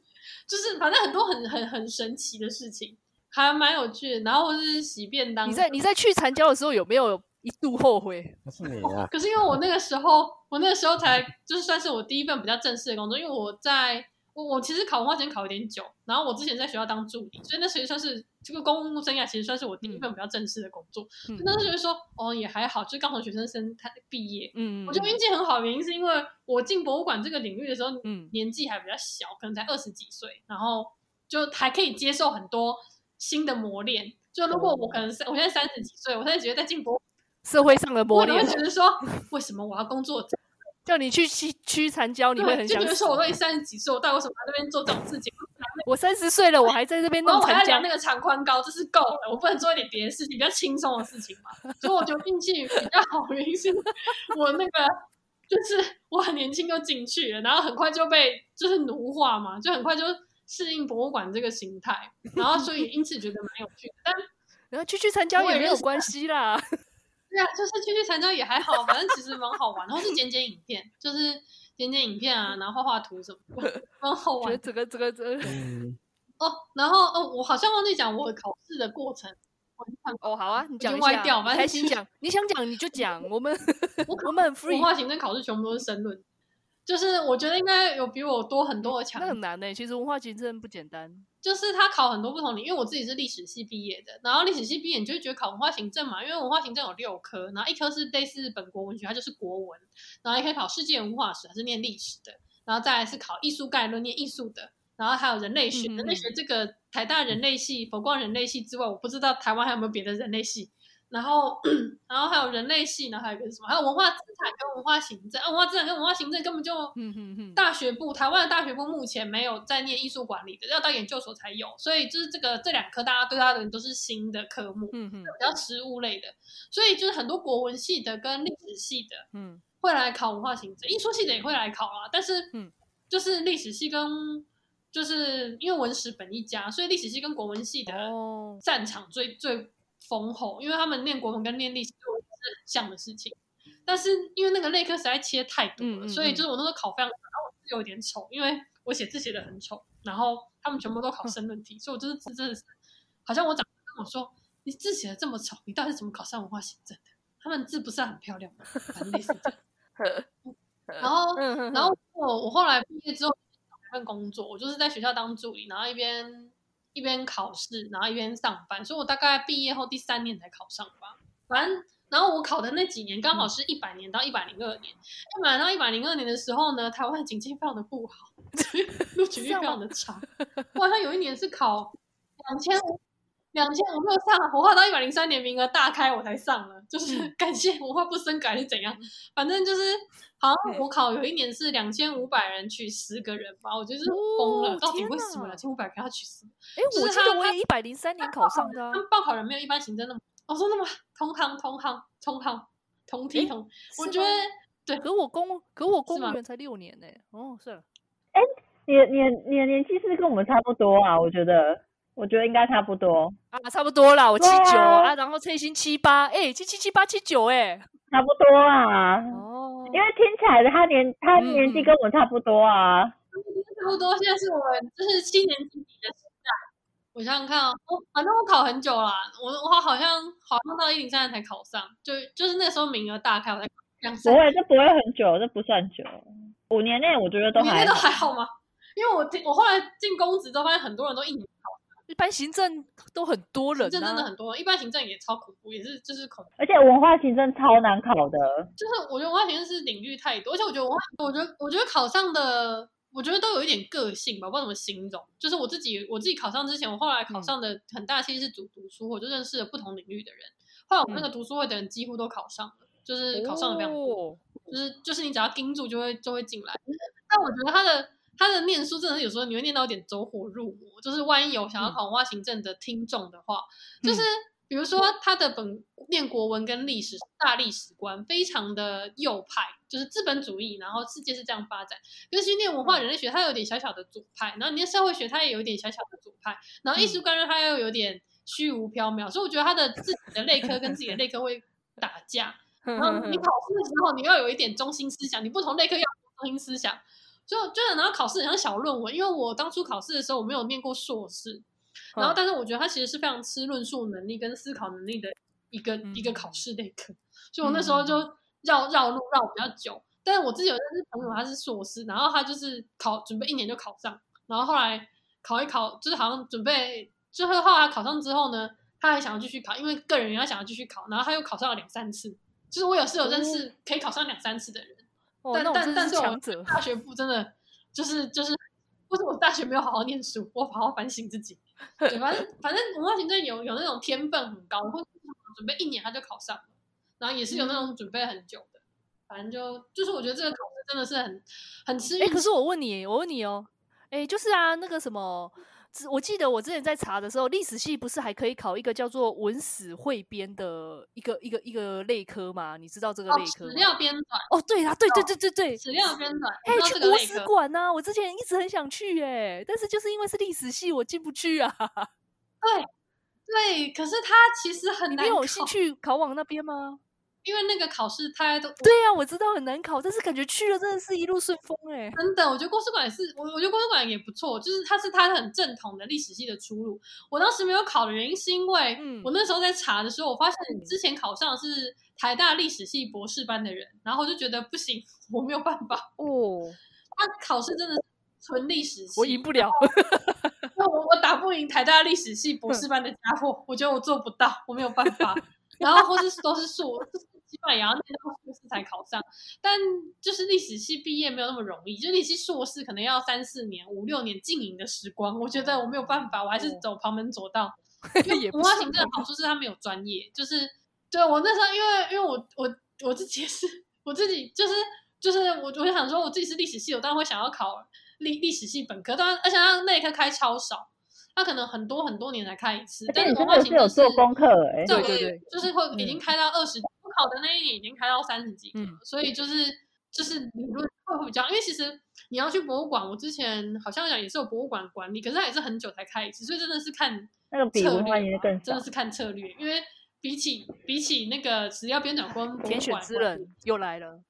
就是，反正很多很很很神奇的事情，还蛮有趣的。然后是洗便当。你在你在去残交的时候有没有一度后悔？那是你啊。可是因为我那个时候，我那个时候才就是算是我第一份比较正式的工作，因为我在。我我其实考文化时间考有点久，然后我之前在学校当助理，所以那其实算是这个公务生涯，其实算是我第一份比较正式的工作。嗯、那时候觉得说，哦，也还好，就是刚从学生生他毕业。嗯，我觉得运气很好的原因是因为我进博物馆这个领域的时候，嗯，年纪还比较小，可能才二十几岁，然后就还可以接受很多新的磨练。就如果我可能是我现在三十几岁，我现在觉得在进博社会上的磨练，我会觉得说，为什么我要工作？叫你去去去残胶，你会很想。就比如说，我都已经三十几岁，我到底为什么在这边做这种事情？我三十岁了，我还在这边弄残胶。我还要量那个长宽高，这是够了。我不能做一点别的事情，比较轻松的事情嘛。所以我觉得运气比较好，原因是我那个就是我很年轻就进去了，然后很快就被就是奴化嘛，就很快就适应博物馆这个形态，然后所以因此觉得蛮有趣的。但 然后去去参加也没有关系啦。对啊，就是去去参加也还好，反正其实蛮好玩。然后是剪剪影片，就是剪剪影片啊，然后画画图什么的，蛮好玩。这个这个这个，哦，然后哦，我好像忘记讲我考试的过程。哦，好啊，你讲一下，歪掉开心讲，你想讲你就讲。我们我我们很 free。文化行政考试全部都是申论，就是我觉得应该有比我多很多的强。那很难呢，其实文化行政不简单。就是他考很多不同领域，因为我自己是历史系毕业的，然后历史系毕业你就会觉得考文化行政嘛，因为文化行政有六科，然后一科是类似本国文学，它就是国文，然后也可以考世界文化史，还是念历史的，然后再来是考艺术概论，念艺术的，然后还有人类学，嗯嗯人类学这个台大人类系，佛光人类系之外，我不知道台湾还有没有别的人类系。然后，然后还有人类系，然后还有一个什么？还有文化资产跟文化行政啊，文化资产跟文化行政根本就，大学部台湾的大学部目前没有在念艺术管理的，要到研究所才有。所以就是这个这两科，大家对他的人都是新的科目，嗯嗯，比较实务类的。所以就是很多国文系的跟历史系的，嗯，会来考文化行政，艺术系的也会来考啊。但是，嗯，就是历史系跟就是因为文史本一家，所以历史系跟国文系的战场最最。丰厚，因为他们念国文跟念历史都是很像的事情，但是因为那个类科实在切太多了，嗯嗯嗯，所以就是我那时候考非常，然后我字有点丑，因为我写字写的很丑，然后他们全部都考申论题，所以我就是字真的是，好像我长辈跟我说，你字写的这么丑，你到底是怎么考上文化行政的？他们字不是很漂亮吗？反正类似这样。然后，然后我我后来毕业之后找一份工作，我就是在学校当助理，然后一边。一边考试，然后一边上班，所以我大概毕业后第三年才考上吧。反正，然后我考的那几年刚好是一百年到一百零二年。一百到一百零二年的时候呢，台湾的经济非常的不好，录取率非常的差。我好像有一年是考两千五。两千我没有上，我画到一百零三年名额大开我才上了，就是 感谢文化部深改是怎样，反正就是好像我考有一年是两千五百人取十个人吧，我觉得是疯了，到底为什么两千五百个要取十？哎，我记得我也一百零三年考上的，他们报考人没有一般行政那么，我说那么同行同行同行同梯同，我觉得对，可我公可我公务员才六年呢，哦，是，哎，你你你的年纪是不是跟我们差不多啊？我觉得。我觉得应该差不多啊，差不多啦，我七九啊，然后翠心七八，哎，七七七八七九，哎，差不多啊。哦，因为听起来的他年他年纪跟我差不多啊，差不多。现在是我们就是七年级的时代。我想想看啊，我反正我考很久啦，我我好像好像到一零三才考上，就就是那时候名额大开，我才考两三。不会，这不会很久，这不算久。五年内我觉得都还好。五年内都还好吗？因为我我后来进公职之后发现很多人都一年。一般行政都很多人，啊，行政真的很多。一般行政也超恐怖，也是就是恐怖。而且文化行政超难考的，就是我觉得文化行政是领域太多，而且我觉得文化，我觉得我觉得考上的，我觉得都有一点个性吧，我不知道怎么形容。就是我自己，我自己考上之前，我后来考上的很大其实是组读书会，我就认识了不同领域的人。后来我们那个读书会的人几乎都考上了，嗯、就是考上的非常多，哦、就是就是你只要盯住就会就会进来。但我觉得他的。他的念书真的是有时候你会念到有点走火入魔，就是万一有想要考文化行政的听众的话，嗯、就是比如说他的本念国文跟历史大历史观非常的右派，就是资本主义，然后世界是这样发展。可是念文化人类学，他有点小小的左派，然后你念社会学，他也有一点小小的左派，然后艺术观呢，他又有点虚无缥缈，所以我觉得他的自己的类科跟自己的类科会打架。然后你考试的时候，你要有一点中心思想，你不同类科要有中心思想。就就然后考试很像小论文，因为我当初考试的时候我没有念过硕士，然后但是我觉得它其实是非常吃论述能力跟思考能力的一个、嗯、一个考试类科，所以我那时候就绕绕路绕比较久。但是我自己有认识朋友他是硕士，然后他就是考准备一年就考上，然后后来考一考就是好像准备，最后后来考上之后呢，他还想要继续考，因为个人原来想要继续考，然后他又考上了两三次，就是我有是有认识可以考上两三次的人。但但但是我大学部真的就是就是，为什么我大学没有好好念书？我好好反省自己。对，反正反正文化行政有有那种天分很高，或准备一年他就考上了，然后也是有那种准备很久的。反正就就是我觉得这个考试真的是很很吃。哎、欸，可是我问你，我问你哦，哎、欸，就是啊，那个什么。我记得我之前在查的时候，历史系不是还可以考一个叫做文史汇编的一个一个一个类科吗？你知道这个类科吗？史料编纂。哦，对啊，对对对对对，史料编纂。哎，去国史馆呐！我之前一直很想去哎，但是就是因为是历史系，我进不去啊。对对，可是他其实很难。你有兴趣考往那边吗？因为那个考试，大家都对呀、啊，我知道很难考，但是感觉去了真的是一路顺风哎、欸。真的，我觉得国史馆也是，我我觉得国史馆也不错，就是它是它很正统的历史系的出路。我当时没有考的原因是因为，我那时候在查的时候，我发现之前考上的是台大历史系博士班的人，然后我就觉得不行，我没有办法哦。他考试真的是纯历史系，我赢不了，那 我我打不赢台大历史系博士班的家伙，我觉得我做不到，我没有办法。然后或是都是硕。基本上也要念到硕士才考上，但就是历史系毕业没有那么容易，就历史系硕士可能要三四年、五六年经营的时光。我觉得我没有办法，我还是走旁门左道。因为文化行政的好处是他没有专业，就是对我那时候，因为因为我我我自己是我自己就是就是我我就想说我自己是历史系，我当然会想要考历历史系本科，当然而且它那一科开超少。他可能很多很多年才开一次，但是文化行政是有做功课哎，对对对，就是会已经开到二十，我考的那一年已经开到三十几个，所以就是就是理论会会比较，因为其实你要去博物馆，我之前好像讲也是有博物馆管理，可是它也是很久才开一次，所以真的是看那个比文化也更真的是看策略，因为比起比起那个只要编纂官，天选之人又来了。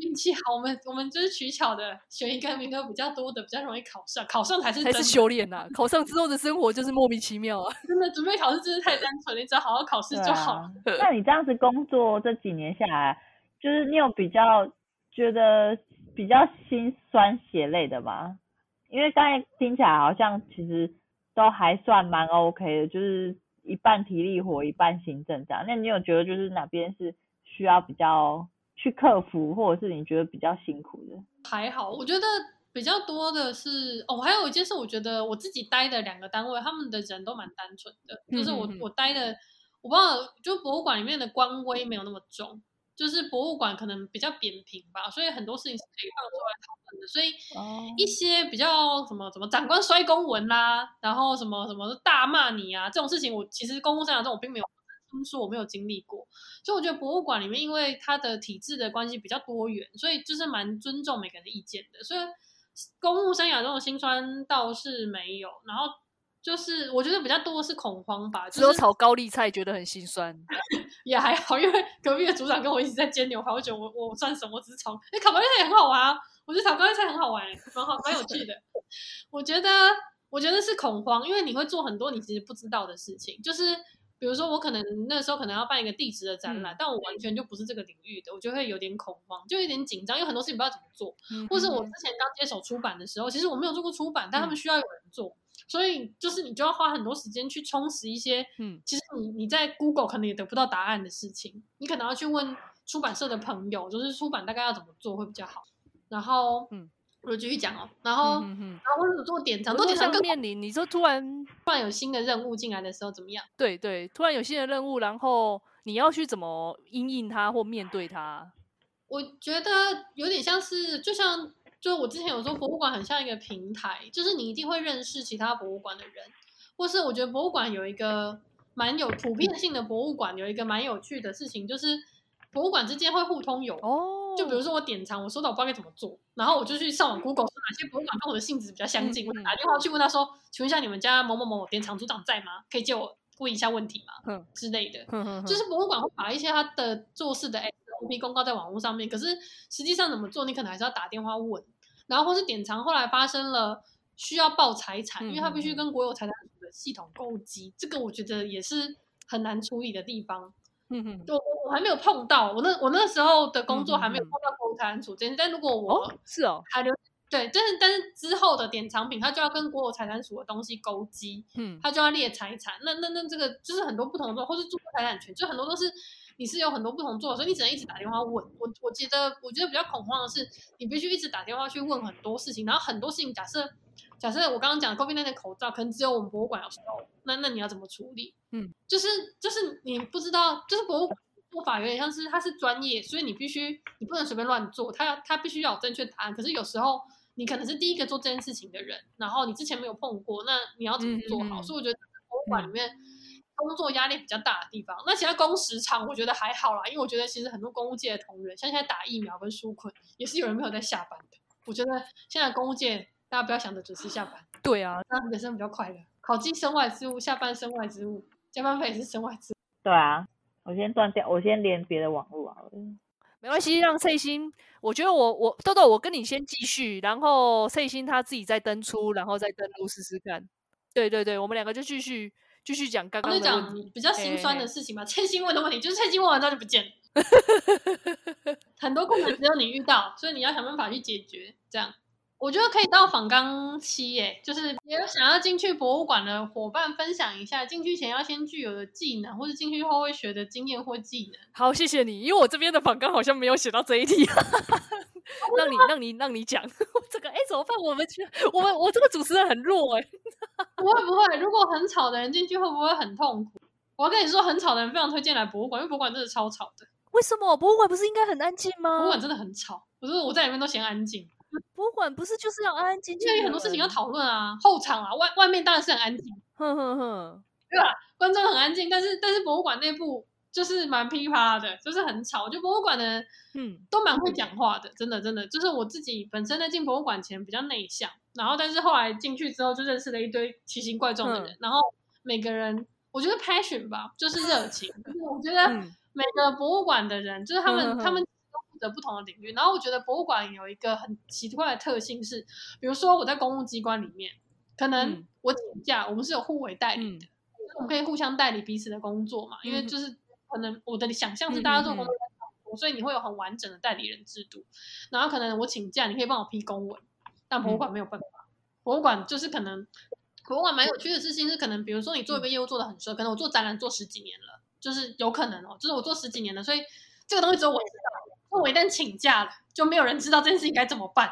运气好，我们我们就是取巧的，选一个名额比较多的，比较容易考上。考上才是才是修炼呐、啊，考上之后的生活就是莫名其妙啊！真的准备考试真是太单纯，你只要好好考试就好。啊、那你这样子工作这几年下来，就是你有比较觉得比较心酸血泪的吗？因为刚才听起来好像其实都还算蛮 OK 的，就是一半体力活，一半行政这样。那你有觉得就是哪边是需要比较？去克服，或者是你觉得比较辛苦的？还好，我觉得比较多的是哦，还有一件事，我觉得我自己待的两个单位，他们的人都蛮单纯的，就是我我待的，我不知道，就博物馆里面的官威没有那么重，就是博物馆可能比较扁平吧，所以很多事情是可以放出来讨论的，所以一些比较什么什么长官摔公文啦、啊，然后什么什么大骂你啊这种事情，我其实公务生涯中我并没有。听说我没有经历过，所以我觉得博物馆里面，因为它的体制的关系比较多元，所以就是蛮尊重每个人的意见的。所以公务生涯中的辛酸倒是没有，然后就是我觉得比较多的是恐慌吧。只有炒高丽菜觉得很心酸，也还好，因为隔壁的组长跟我一直在煎牛排，我觉得我我算什么？我只是炒，哎，烤高丽菜也很好玩啊！我觉得炒高丽菜很好玩，蛮好，蛮有趣的。我觉得，我觉得是恐慌，因为你会做很多你其实不知道的事情，就是。比如说，我可能那时候可能要办一个地质的展览，嗯、但我完全就不是这个领域的，我就会有点恐慌，就有点紧张，因为很多事情不知道怎么做。嗯、或是我之前刚接手出版的时候，其实我没有做过出版，但他们需要有人做，嗯、所以就是你就要花很多时间去充实一些，嗯，其实你你在 Google 可能也得不到答案的事情，你可能要去问出版社的朋友，就是出版大概要怎么做会比较好。然后，嗯。我继续讲哦，然后，嗯、哼哼然后或者做典藏，做典藏更面临你说突然突然有新的任务进来的时候怎么样？对对，突然有新的任务，然后你要去怎么因应它或面对它？我觉得有点像是，就像就我之前有说，博物馆很像一个平台，就是你一定会认识其他博物馆的人，或是我觉得博物馆有一个蛮有普遍性的博物馆有一个蛮有趣的事情，就是。博物馆之间会互通有哦，就比如说我典藏，我收到我不知道该怎么做，然后我就去上网 Google 说哪些博物馆跟我的性质比较相近，我就打电话去问他说，请问一下你们家某某某典藏组长在吗？可以借我问一下问题吗？之类的，就是博物馆会把一些他的做事的 SOP 公告在网络上面，可是实际上怎么做，你可能还是要打电话问，然后或是典藏后来发生了需要报财产，因为他必须跟国有财产署的系统勾稽，这个我觉得也是很难处理的地方。嗯哼，我我还没有碰到，我那我那时候的工作还没有碰到国有财产处这件事，但如果我、哦、是哦，还留对，但是但是之后的典藏品，它就要跟国有财产署的东西勾稽，嗯，它就要列财产，那那那这个就是很多不同的，或是著作财产权，就很多都是你是有很多不同做，所以你只能一直打电话问。我我觉得我觉得比较恐慌的是，你必须一直打电话去问很多事情，然后很多事情假设。假设我刚刚讲的 COVID 那件口罩，可能只有我们博物馆有收，那那你要怎么处理？嗯，就是就是你不知道，就是博物馆做法有点像是它是专业，所以你必须你不能随便乱做，它要它必须要有正确答案。可是有时候你可能是第一个做这件事情的人，然后你之前没有碰过，那你要怎么做好？嗯、所以我觉得博物馆里面工作压力比较大的地方，嗯、那其他工时长我觉得还好啦，因为我觉得其实很多公务界的同仁，像现在打疫苗跟纾困，也是有人没有在下班的。我觉得现在公务界大家不要想着准时下班，对啊，那人生比较快乐。考绩身外之物，下班身外之物，加班费也是身外之物。对啊，我先断掉，我先连别的网络啊。没关系，让翠心，我觉得我我豆豆，我跟你先继续，然后翠心他自己再登出，然后再登录试试看。对对对，我们两个就继续继续讲刚刚的问题，比较心酸的事情嘛。翠心问的问题就是翠心问完之后就不见了。很多困难只有你遇到，所以你要想办法去解决。这样，我觉得可以到访纲期耶，就是也有想要进去博物馆的伙伴分享一下，进去前要先具有的技能，或者进去后会学的经验或技能。好，谢谢你，因为我这边的访纲好像没有写到这一题，让你让你让你讲 这个。哎，怎么办？我们去，我们我这个主持人很弱哎。不会不会，如果很吵的人进去会不会很痛苦？我要跟你说，很吵的人非常推荐来博物馆，因为博物馆真的超吵的。为什么博物馆不是应该很安静吗？博物馆真的很吵，我说我在里面都嫌安静。博物馆不是就是要安安静静？因为有很多事情要讨论啊，后场啊，外外面当然是很安静，哼哼哼，对吧？观众很安静，但是但是博物馆内部就是蛮噼啪的，就是很吵。我觉得博物馆的人嗯都蛮会讲话的，真的真的。就是我自己本身在进博物馆前比较内向，然后但是后来进去之后就认识了一堆奇形怪状的人，然后每个人我觉得 passion 吧，就是热 情，就是我觉得。嗯每个博物馆的人，就是他们，他们都负责不同的领域。然后我觉得博物馆有一个很奇怪的特性是，比如说我在公务机关里面，可能我请假，嗯、我们是有互为代理的，嗯、我们可以互相代理彼此的工作嘛。嗯、因为就是可能我的想象是大家做工作差不多，所以你会有很完整的代理人制度。然后可能我请假，你可以帮我批公文，但博物馆没有办法。嗯、博物馆就是可能，博物馆蛮有趣的事情是，可能比如说你做一个业务做的很顺，可能我做展览做十几年了。就是有可能哦，就是我做十几年了，所以这个东西只有我知道。那我一旦请假了，就没有人知道这件事情该怎么办。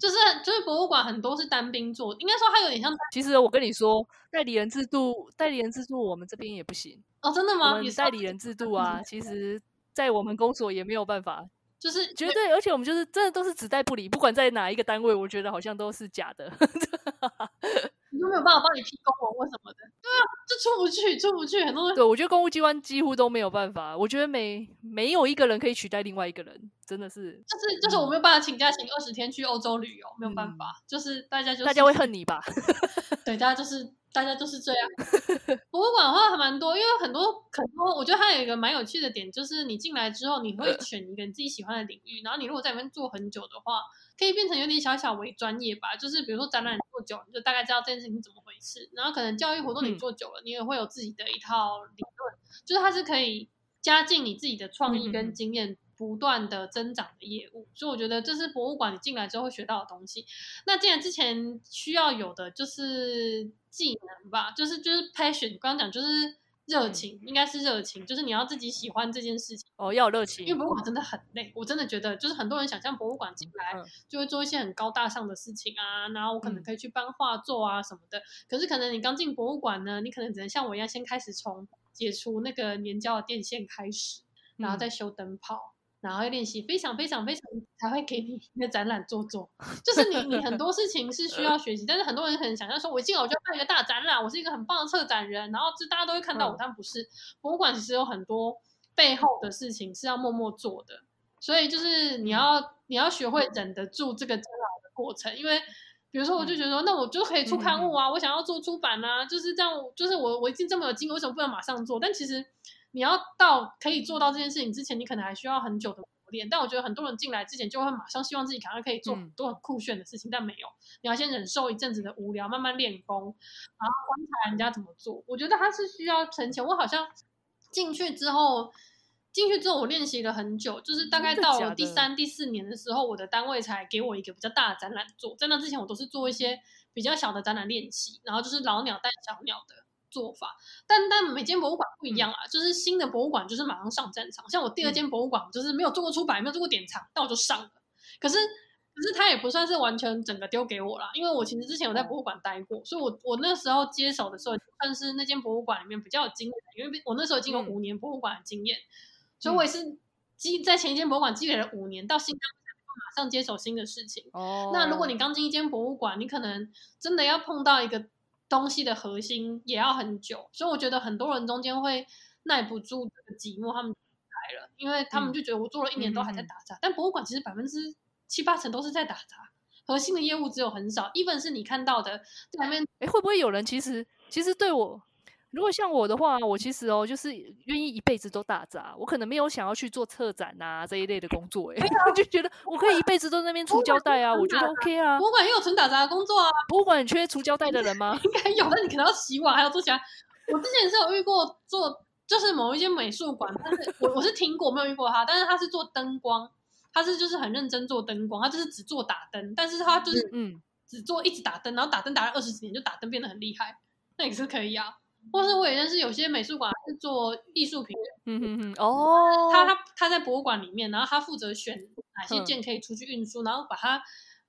就是就是博物馆很多是单兵做，应该说它有点像。其实我跟你说，代理人制度，代理人制度我们这边也不行哦，真的吗？你代理人制度啊，其实在我们公所也没有办法，就是绝对，而且我们就是真的都是只带不理，不管在哪一个单位，我觉得好像都是假的。你都没有办法帮你批公文或什么的，对啊，就出不去，出不去，很多人。对，我觉得公务机关几乎都没有办法，我觉得没没有一个人可以取代另外一个人，真的是。就是就是我没有办法请假请二十天去欧洲旅游，没有办法，嗯、就是大家就是、大家会恨你吧？对，大家就是。大家就是这样。博物馆的话还蛮多，因为很多很多，我觉得它有一个蛮有趣的点，就是你进来之后，你会选一个你自己喜欢的领域，然后你如果在里面做很久的话，可以变成有点小小为专业吧。就是比如说展览做久，你就大概知道这件事情怎么回事。然后可能教育活动你做久了，你也会有自己的一套理论，就是它是可以加进你自己的创意跟经验。不断的增长的业务，所以我觉得这是博物馆你进来之后会学到的东西。那进来之前需要有的就是技能吧，就是就是 passion，刚刚讲就是热情，嗯、应该是热情，就是你要自己喜欢这件事情哦，要有热情。因为博物馆真的很累，我真的觉得就是很多人想象博物馆进来就会做一些很高大上的事情啊，然后我可能可以去搬画作啊什么的。嗯、可是可能你刚进博物馆呢，你可能只能像我一样，先开始从解除那个粘胶的电线开始，然后再修灯泡。嗯然后要练习非常非常非常才会给你一个展览做做，就是你你很多事情是需要学习，但是很多人很想要说，我进来我就要办一个大展览，我是一个很棒的策展人，然后就大家都会看到我，但不是。博物馆其实有很多背后的事情是要默默做的，所以就是你要你要学会忍得住这个煎熬的过程，因为比如说我就觉得说，那我就可以出刊物啊，我想要做出版啊，就是这样，就是我我已经这么有经验，为什么不能马上做？但其实。你要到可以做到这件事情之前，你可能还需要很久的磨练。但我觉得很多人进来之前就会马上希望自己赶快可以做很多很酷炫的事情，嗯、但没有。你要先忍受一阵子的无聊，慢慢练功，然后观察人家怎么做。我觉得他是需要存钱。我好像进去之后，进去之后我练习了很久，就是大概到了第三、第四年的时候，我的单位才给我一个比较大的展览做。在那之前，我都是做一些比较小的展览练习，然后就是老鸟带小鸟的。做法，但但每间博物馆不一样啊，嗯、就是新的博物馆就是马上上战场。像我第二间博物馆，就是没有做过出版，没有做过典藏，但我就上了。可是，可是他也不算是完全整个丢给我啦，因为我其实之前有在博物馆待过，所以我我那时候接手的时候，算是那间博物馆里面比较有经验，因为我那时候已经有五年博物馆的经验，嗯、所以我也是积在前一间博物馆积累了五年，到新疆马上接手新的事情。哦，那如果你刚进一间博物馆，你可能真的要碰到一个东西的核心，也要很久。所以我觉得很多人中间会耐不住这个寂寞，他们来了，因为他们就觉得我做了一年都还在打杂。嗯、但博物馆其实百分之七八成都是在打杂。核心的业务只有很少，even 是你看到的在外面，哎，会不会有人其实其实对我，如果像我的话，我其实哦，就是愿意一辈子都打杂，我可能没有想要去做策展啊这一类的工作，哎，就觉得我可以一辈子都在那边除胶带啊，我觉得 OK 啊。博物馆也有纯打杂的工作啊，博物馆缺除胶带的人吗？应该有，但你可能要洗碗，还要做其他。我之前是有遇过做，就是某一间美术馆，但是我我是听过，没有遇过他，但是他是做灯光。他是就是很认真做灯光，他就是只做打灯，但是他就是嗯，只做一直打灯，然后打灯打了二十几年，就打灯变得很厉害，那也是可以啊。或是我也认识有些美术馆是做艺术品，嗯哼哼，哦，他他他在博物馆里面，然后他负责选哪些件可以出去运输，然后把它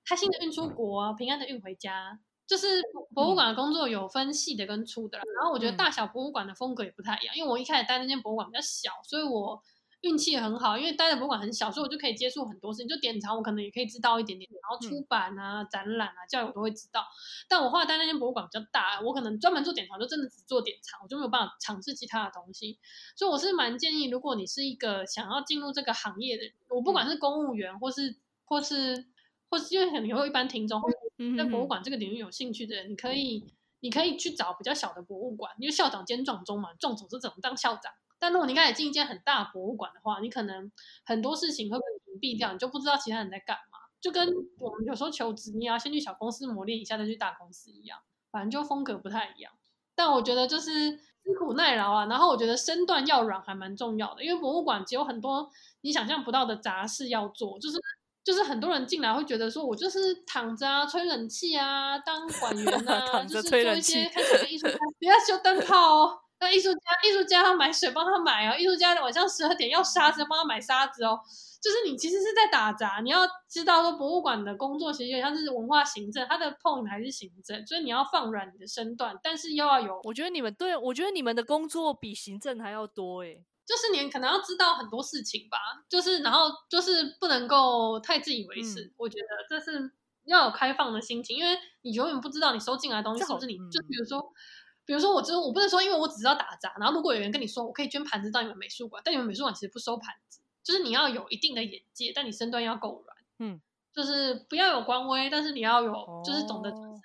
开心的运出国，平安的运回家。就是博物馆的工作有分细的跟粗的啦，然后我觉得大小博物馆的风格也不太一样，因为我一开始待那间博物馆比较小，所以我。运气也很好，因为待的博物馆很小，所以我就可以接触很多事情。就典藏，我可能也可以知道一点点，然后出版啊、嗯、展览啊、教育我都会知道。但我后来待那间博物馆比较大，我可能专门做典藏，就真的只做典藏，我就没有办法尝试其他的东西。所以我是蛮建议，如果你是一个想要进入这个行业的人，我不管是公务员，或是或是或是因为可能有一般听众在博物馆这个领域有兴趣的人，你可以你可以去找比较小的博物馆，因为校长兼撞钟嘛，撞钟是怎么当校长？但如果你开始进一间很大博物馆的话，你可能很多事情会被屏蔽掉，你就不知道其他人在干嘛。就跟我们有时候求职，你要先去小公司磨练一下，再去大公司一样，反正就风格不太一样。但我觉得就是吃苦耐劳啊，然后我觉得身段要软还蛮重要的，因为博物馆只有很多你想象不到的杂事要做，就是就是很多人进来会觉得说，我就是躺着啊，吹冷气啊，当管员啊，就是做一些看起来艺术家，不要修灯泡哦。那艺术家，艺术家要买水帮他买哦。艺术家晚上十二点要沙子，帮他买沙子哦。就是你其实是在打杂，你要知道说博物馆的工作其实有点像是文化行政，它的 point 还是行政，所以你要放软你的身段，但是又要有。我觉得你们对，我觉得你们的工作比行政还要多诶。就是你可能要知道很多事情吧，就是然后就是不能够太自以为是。嗯、我觉得这是要有开放的心情，因为你永远不知道你收进来的东西是不是你，嗯、就比如说。比如说，我就我不能说，因为我只知道打杂。然后，如果有人跟你说，我可以捐盘子到你们美术馆，但你们美术馆其实不收盘子，就是你要有一定的眼界，但你身段要够软，嗯，就是不要有官威，但是你要有，就是懂得。哦、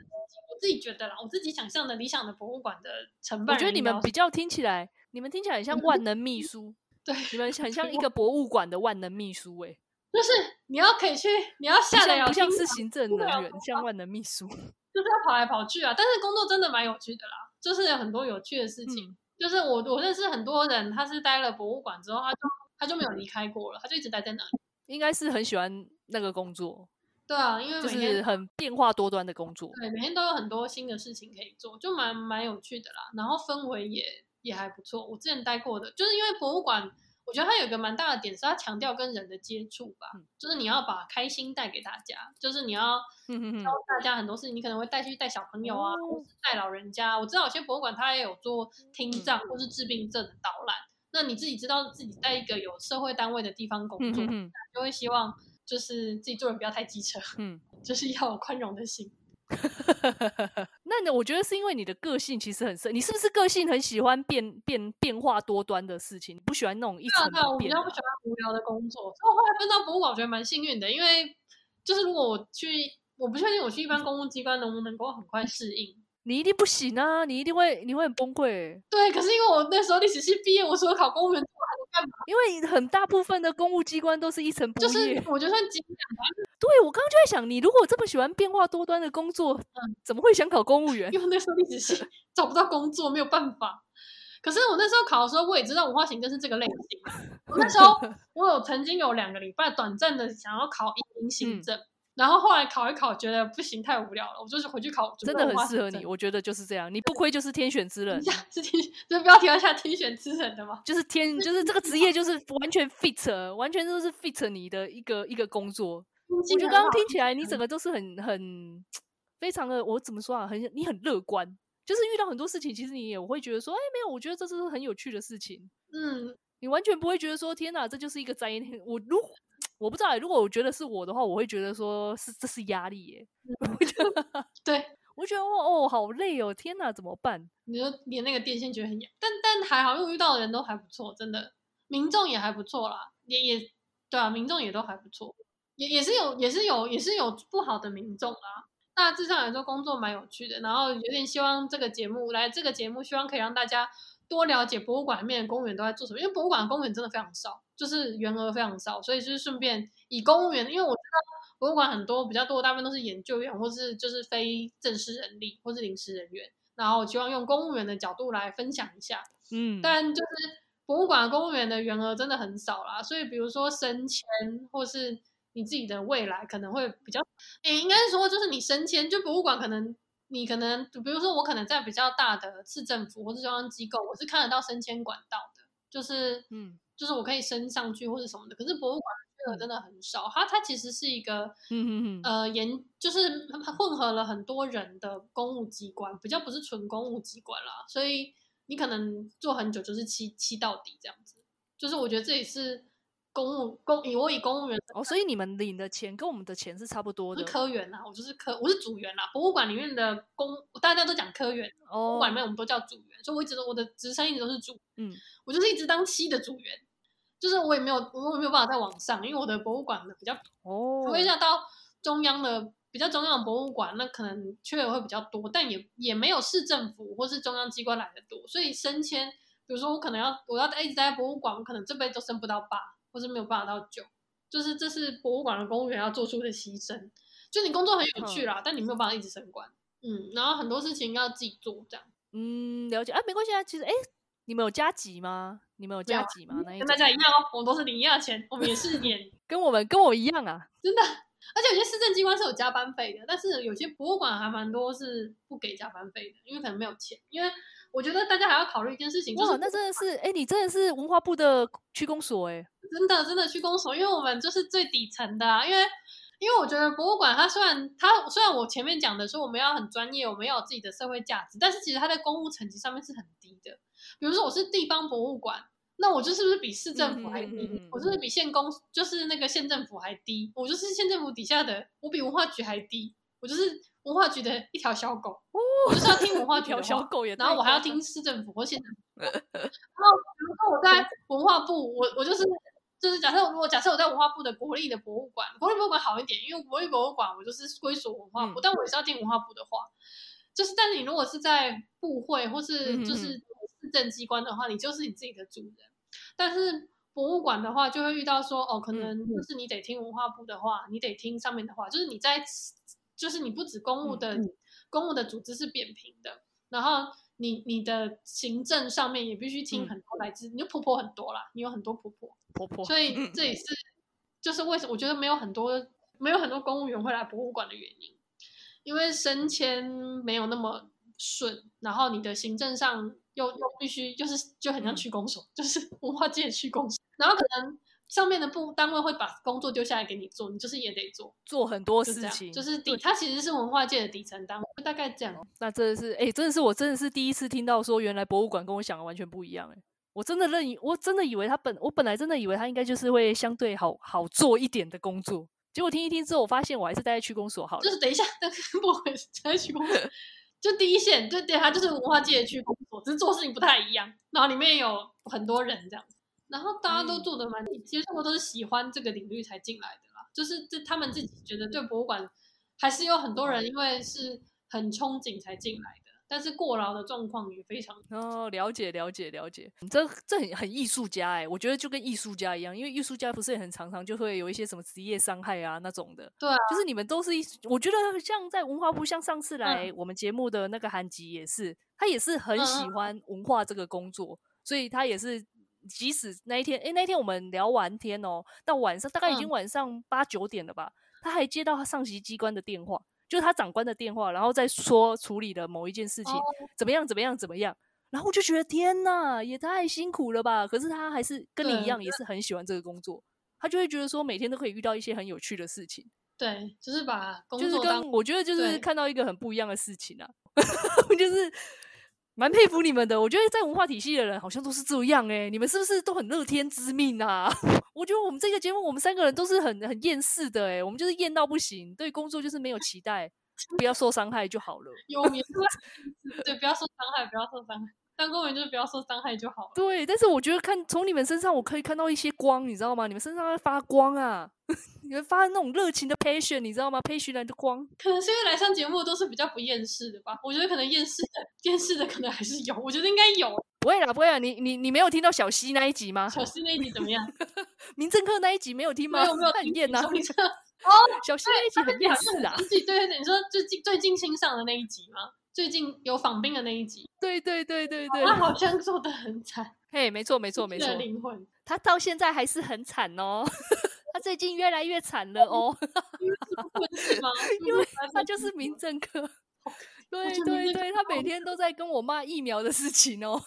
我自己觉得啦，我自己想象的理想的博物馆的承办，我觉得你们比较听起来，你们听起来很像万能秘书，对，你们很像 一个博物馆的万能秘书、欸，哎，就是你要可以去，你要下得了不像是行政人员，像万能秘书，就是要跑来跑去啊，但是工作真的蛮有趣的啦。就是有很多有趣的事情，嗯、就是我我认识很多人，他是待了博物馆之后，他就他就没有离开过了，他就一直待在那里。应该是很喜欢那个工作。对啊，因为就是很变化多端的工作。对，每天都有很多新的事情可以做，就蛮蛮有趣的啦。然后氛围也也还不错。我之前待过的，就是因为博物馆。我觉得它有一个蛮大的点，是它强调跟人的接触吧，嗯、就是你要把开心带给大家，就是你要教大家很多事情，你可能会带去带小朋友啊，哦、或是带老人家。我知道有些博物馆它也有做听障或是治病症的导览，嗯、那你自己知道自己在一个有社会单位的地方工作，就会希望就是自己做人不要太机车，嗯，就是要有宽容的心。那呢？我觉得是因为你的个性其实很深。你是不是个性很喜欢变变变化多端的事情？你不喜欢那种一成不变？我比较不喜欢无聊的工作。所以我后来分到博物馆，我觉得蛮幸运的，因为就是如果我去，我不确定我去一般公共机关能不能够很快适应。你一定不行啊！你一定会，你会很崩溃。对，可是因为我那时候历史系毕业，我除了考公务员。因为很大部分的公务机关都是一成不变，就是我就算经验。对，我刚刚就在想，你如果这么喜欢变化多端的工作，嗯，怎么会想考公务员？因为那时候历史系 找不到工作，没有办法。可是我那时候考的时候，我也知道文化行政是这个类型。我那时候我有曾经有两个礼拜短暂的想要考移民行政。嗯然后后来考一考，觉得不行，太无聊了，我就是回去考。真的很适合你，我觉得就是这样。你不亏就是天选之人，是天，这标题要下天选之人的吗？就是天，就是这个职业就是完全 fit，完全都是 fit 你的一个一个工作。我觉得刚刚听起来，你整个都是很很非常的，我怎么说啊？很你很乐观，就是遇到很多事情，其实你也会觉得说，哎，没有，我觉得这是很有趣的事情。嗯。你完全不会觉得说天哪，这就是一个灾难。我如我不知道、欸，如果我觉得是我的话，我会觉得说是这是压力耶、欸。嗯、对，我觉得哦哦好累哦，天哪，怎么办？你说连那个电线觉得很痒，但但还好，因为遇到的人都还不错，真的，民众也还不错啦，也也对啊，民众也都还不错，也也是有也是有也是有不好的民众啦。大致上来说，工作蛮有趣的，然后有点希望这个节目来这个节目，希望可以让大家多了解博物馆里面的公务员都在做什么。因为博物馆的公务员真的非常少，就是员额非常少，所以就是顺便以公务员，因为我知道博物馆很多比较多，大部分都是研究员或是就是非正式人力或是临时人员，然后我希望用公务员的角度来分享一下。嗯，但就是博物馆的公务员的员额真的很少啦，所以比如说升迁或是。你自己的未来可能会比较，诶，应该是说，就是你升迁，就博物馆可能你可能，比如说我可能在比较大的市政府或者中央机构，我是看得到升迁管道的，就是，嗯，就是我可以升上去或者什么的。可是博物馆这个真的很少，它它其实是一个，嗯嗯呃，研就是混合了很多人的公务机关，比较不是纯公务机关啦，所以你可能做很久就是七七到底这样子，就是我觉得这也是。公务公以我以公务员哦，所以你们领的钱跟我们的钱是差不多的。是科员啊，我就是科，我是组员啦。博物馆里面的公，大家都讲科员，哦、博物馆里面我们都叫组员，所以我一直都我的职称一直都是组。嗯，我就是一直当七的组员，就是我也没有我也没有办法再往上，因为我的博物馆的比较哦，我一下到中央的比较中央的博物馆，那可能缺额会比较多，但也也没有市政府或是中央机关来的多，所以升迁，比如说我可能要我要一直待在博物馆，我可能这辈子都升不到八。或是没有办法到九，就是这是博物馆的公务员要做出的牺牲。就你工作很有趣啦，嗯、但你没有办法一直升官。嗯，然后很多事情要自己做，这样。嗯，了解。哎、啊，没关系啊。其实，哎，你们有加级吗？你们有加级吗？跟大家一样哦，我们都是领一样的钱，我们也是演，跟我们跟我一样啊，真的。而且有些市政机关是有加班费的，但是有些博物馆还蛮多是不给加班费的，因为可能没有钱，因为。我觉得大家还要考虑一件事情，就是那真的是，哎、欸，你真的是文化部的区公所，哎，真的真的区公所，因为我们就是最底层的啊，因为因为我觉得博物馆它虽然它虽然我前面讲的说我们要很专业，我们要有自己的社会价值，但是其实它在公务层级上面是很低的。比如说我是地方博物馆，那我就是不是比市政府还低？嗯嗯嗯嗯，我就是比县公就是那个县政府还低，我就是县政府底下的，我比文化局还低，我就是文化局的一条小狗。我就是要听文化局的话，小狗也然后我还要听市政府或县政府。然后比如说我在文化部，我我就是就是假设如果假设我在文化部的国立的博物馆，国立博物馆好一点，因为国立博物馆我就是归属文化部，嗯、但我也是要听文化部的话。就是，但是你如果是在部会或是就是市政机关的话，你就是你自己的主人。但是博物馆的话，就会遇到说哦，可能就是你得听文化部的话，你得听上面的话，就是你在就是你不止公务的。嗯嗯公务的组织是扁平的，然后你你的行政上面也必须听很多来自，嗯、你就婆婆很多啦，你有很多婆婆婆婆，所以这也是就是为什么我觉得没有很多没有很多公务员会来博物馆的原因，因为升迁没有那么顺，然后你的行政上又又必须就是就很像区公所，嗯、就是 文化界的区公所，然后可能。上面的部单位会把工作丢下来给你做，你就是也得做，做很多事情，就是底，它其实是文化界的底层单位，大概这样。那真的是，哎、欸，真的是我真的是第一次听到说，原来博物馆跟我想的完全不一样、欸，哎，我真的认，我真的以为他本，我本来真的以为他应该就是会相对好好做一点的工作，结果听一听之后，我发现我还是待在区公所好了。就是等一下，那个不会待在区公所，就第一线，就对，他就是文化界的区公所，只是做事情不太一样，然后里面有很多人这样子。然后大家都做的蛮，其实我都是喜欢这个领域才进来的啦。就是这他们自己觉得对博物馆还是有很多人，因为是很憧憬才进来的。但是过劳的状况也非常哦，了解了解了解。这这很很艺术家哎，我觉得就跟艺术家一样，因为艺术家不是也很常常就会有一些什么职业伤害啊那种的。对啊，就是你们都是，我觉得像在文化部，像上次来我们节目的那个韩吉也是，他也是很喜欢文化这个工作，所以他也是。即使那一天，诶、欸，那一天我们聊完天哦，到晚上大概已经晚上八九点了吧，嗯、他还接到他上级机关的电话，就是他长官的电话，然后再说处理了某一件事情，哦、怎么样怎么样怎么样，然后我就觉得天呐，也太辛苦了吧！可是他还是跟你一样，也是很喜欢这个工作，他就会觉得说每天都可以遇到一些很有趣的事情。对，就是把工作就是跟我觉得就是看到一个很不一样的事情啊，就是。蛮佩服你们的。我觉得在文化体系的人好像都是这样哎、你们是不是都很乐天知命啊？我觉得我们这个节目，我们三个人都是很很厌世的哎、我们就是厌到不行，对工作就是没有期待，不要受伤害就好了。有名 对，不要受伤害，不要受伤害。当公务员就是不要受伤害就好了。对，但是我觉得看从你们身上，我可以看到一些光，你知道吗？你们身上在发光啊，你们发那种热情的 passion，你知道吗？passion 来的光，可能是因为来上节目都是比较不厌世的吧？我觉得可能厌世的、厌世的可能还是有，我觉得应该有。不会啦，不会啦，你你你没有听到小溪那一集吗？小溪那一集怎么样？民政课那一集没有听吗？没有没有 很厌啊。哦，小溪那一集很厌世啊。对对对，你说最近最近新上的那一集吗？最近有访病的那一集，对对对对对，他好像做的很惨，嘿，没错没错没错，灵魂，他到现在还是很惨哦，他最近越来越惨了哦，因为 他就是民政课。对对对，他每天都在跟我骂疫苗的事情哦，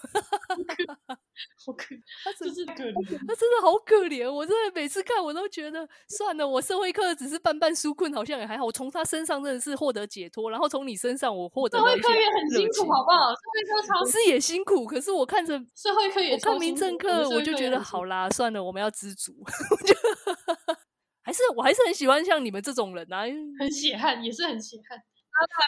好可，他真是可怜，他真的好可怜，我真的每次看我都觉得算了，我社会课只是半半纾困，好像也还好。我从他身上真的是获得解脱，然后从你身上我获得。社会课也很辛苦，好不好？社会课超是也辛苦，可是我看着社会课也，我看民政课，我就觉得好啦，算了，我们要知足。我觉得还是我还是很喜欢像你们这种人啊，很血汗，也是很血汗。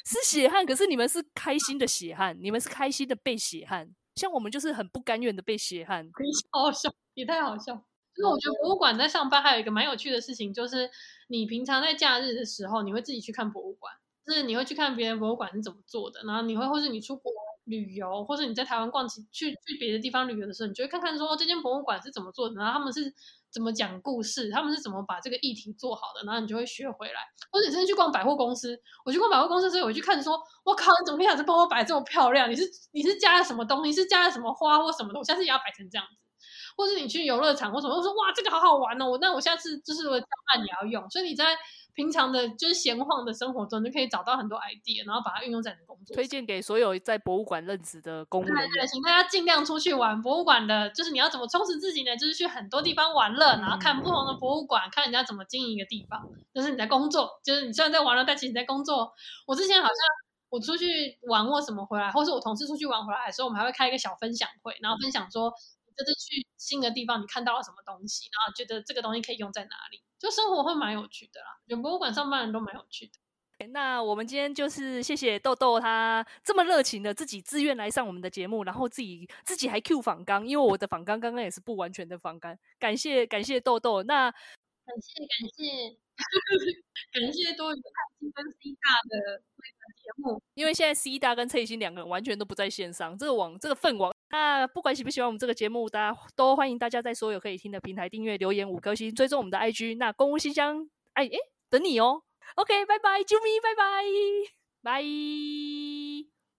是血汗，可是你们是开心的血汗，你们是开心的被血汗，像我们就是很不甘愿的被血汗，好好笑，也太好笑。就是我觉得博物馆在上班还有一个蛮有趣的事情，就是你平常在假日的时候，你会自己去看博物馆，就是你会去看别人博物馆是怎么做的，然后你会或是你出国旅游，或是你在台湾逛去去别的地方旅游的时候，你就会看看说这间博物馆是怎么做的，然后他们是。怎么讲故事？他们是怎么把这个议题做好的？然后你就会学回来。或者你甚至去逛百货公司，我去逛百货公司所以，我去看说，我靠，你怎么一下子帮我摆这么漂亮？你是你是加了什么东西？是加了什么花或什么的？我下次也要摆成这样子。或是你去游乐场或什么，我说哇，这个好好玩哦！我那我下次就是我教案也要用。所以你在。平常的就是闲晃的生活中，就可以找到很多 idea，然后把它运用在你的工作。推荐给所有在博物馆任职的公务员。对，请大家尽量出去玩。博物馆的，就是你要怎么充实自己呢？就是去很多地方玩乐，然后看不同的博物馆，看人家怎么经营一个地方。就是你在工作，就是你虽然在玩乐，但其实你在工作。我之前好像我出去玩或什么回来，或是我同事出去玩回来的时候，我们还会开一个小分享会，然后分享说这次去新的地方你看到了什么东西，然后觉得这个东西可以用在哪里。就生活会蛮有趣的啦，有博物馆上班人都蛮有趣的。那我们今天就是谢谢豆豆，他这么热情的自己自愿来上我们的节目，然后自己自己还 Q 访纲，因为我的访纲刚刚也是不完全的访纲，感谢感谢豆豆。那感谢感谢 感谢多余的蔡心跟 C 大的节目，因为现在 C 大跟蔡心两个人完全都不在线上，这个网这个份网。那不管喜不喜欢我们这个节目，大家都欢迎大家在所有可以听的平台订阅、留言五颗星，追踪我们的 IG。那公屋信箱，哎哎，等你哦。OK，拜拜，啾咪，拜拜，拜。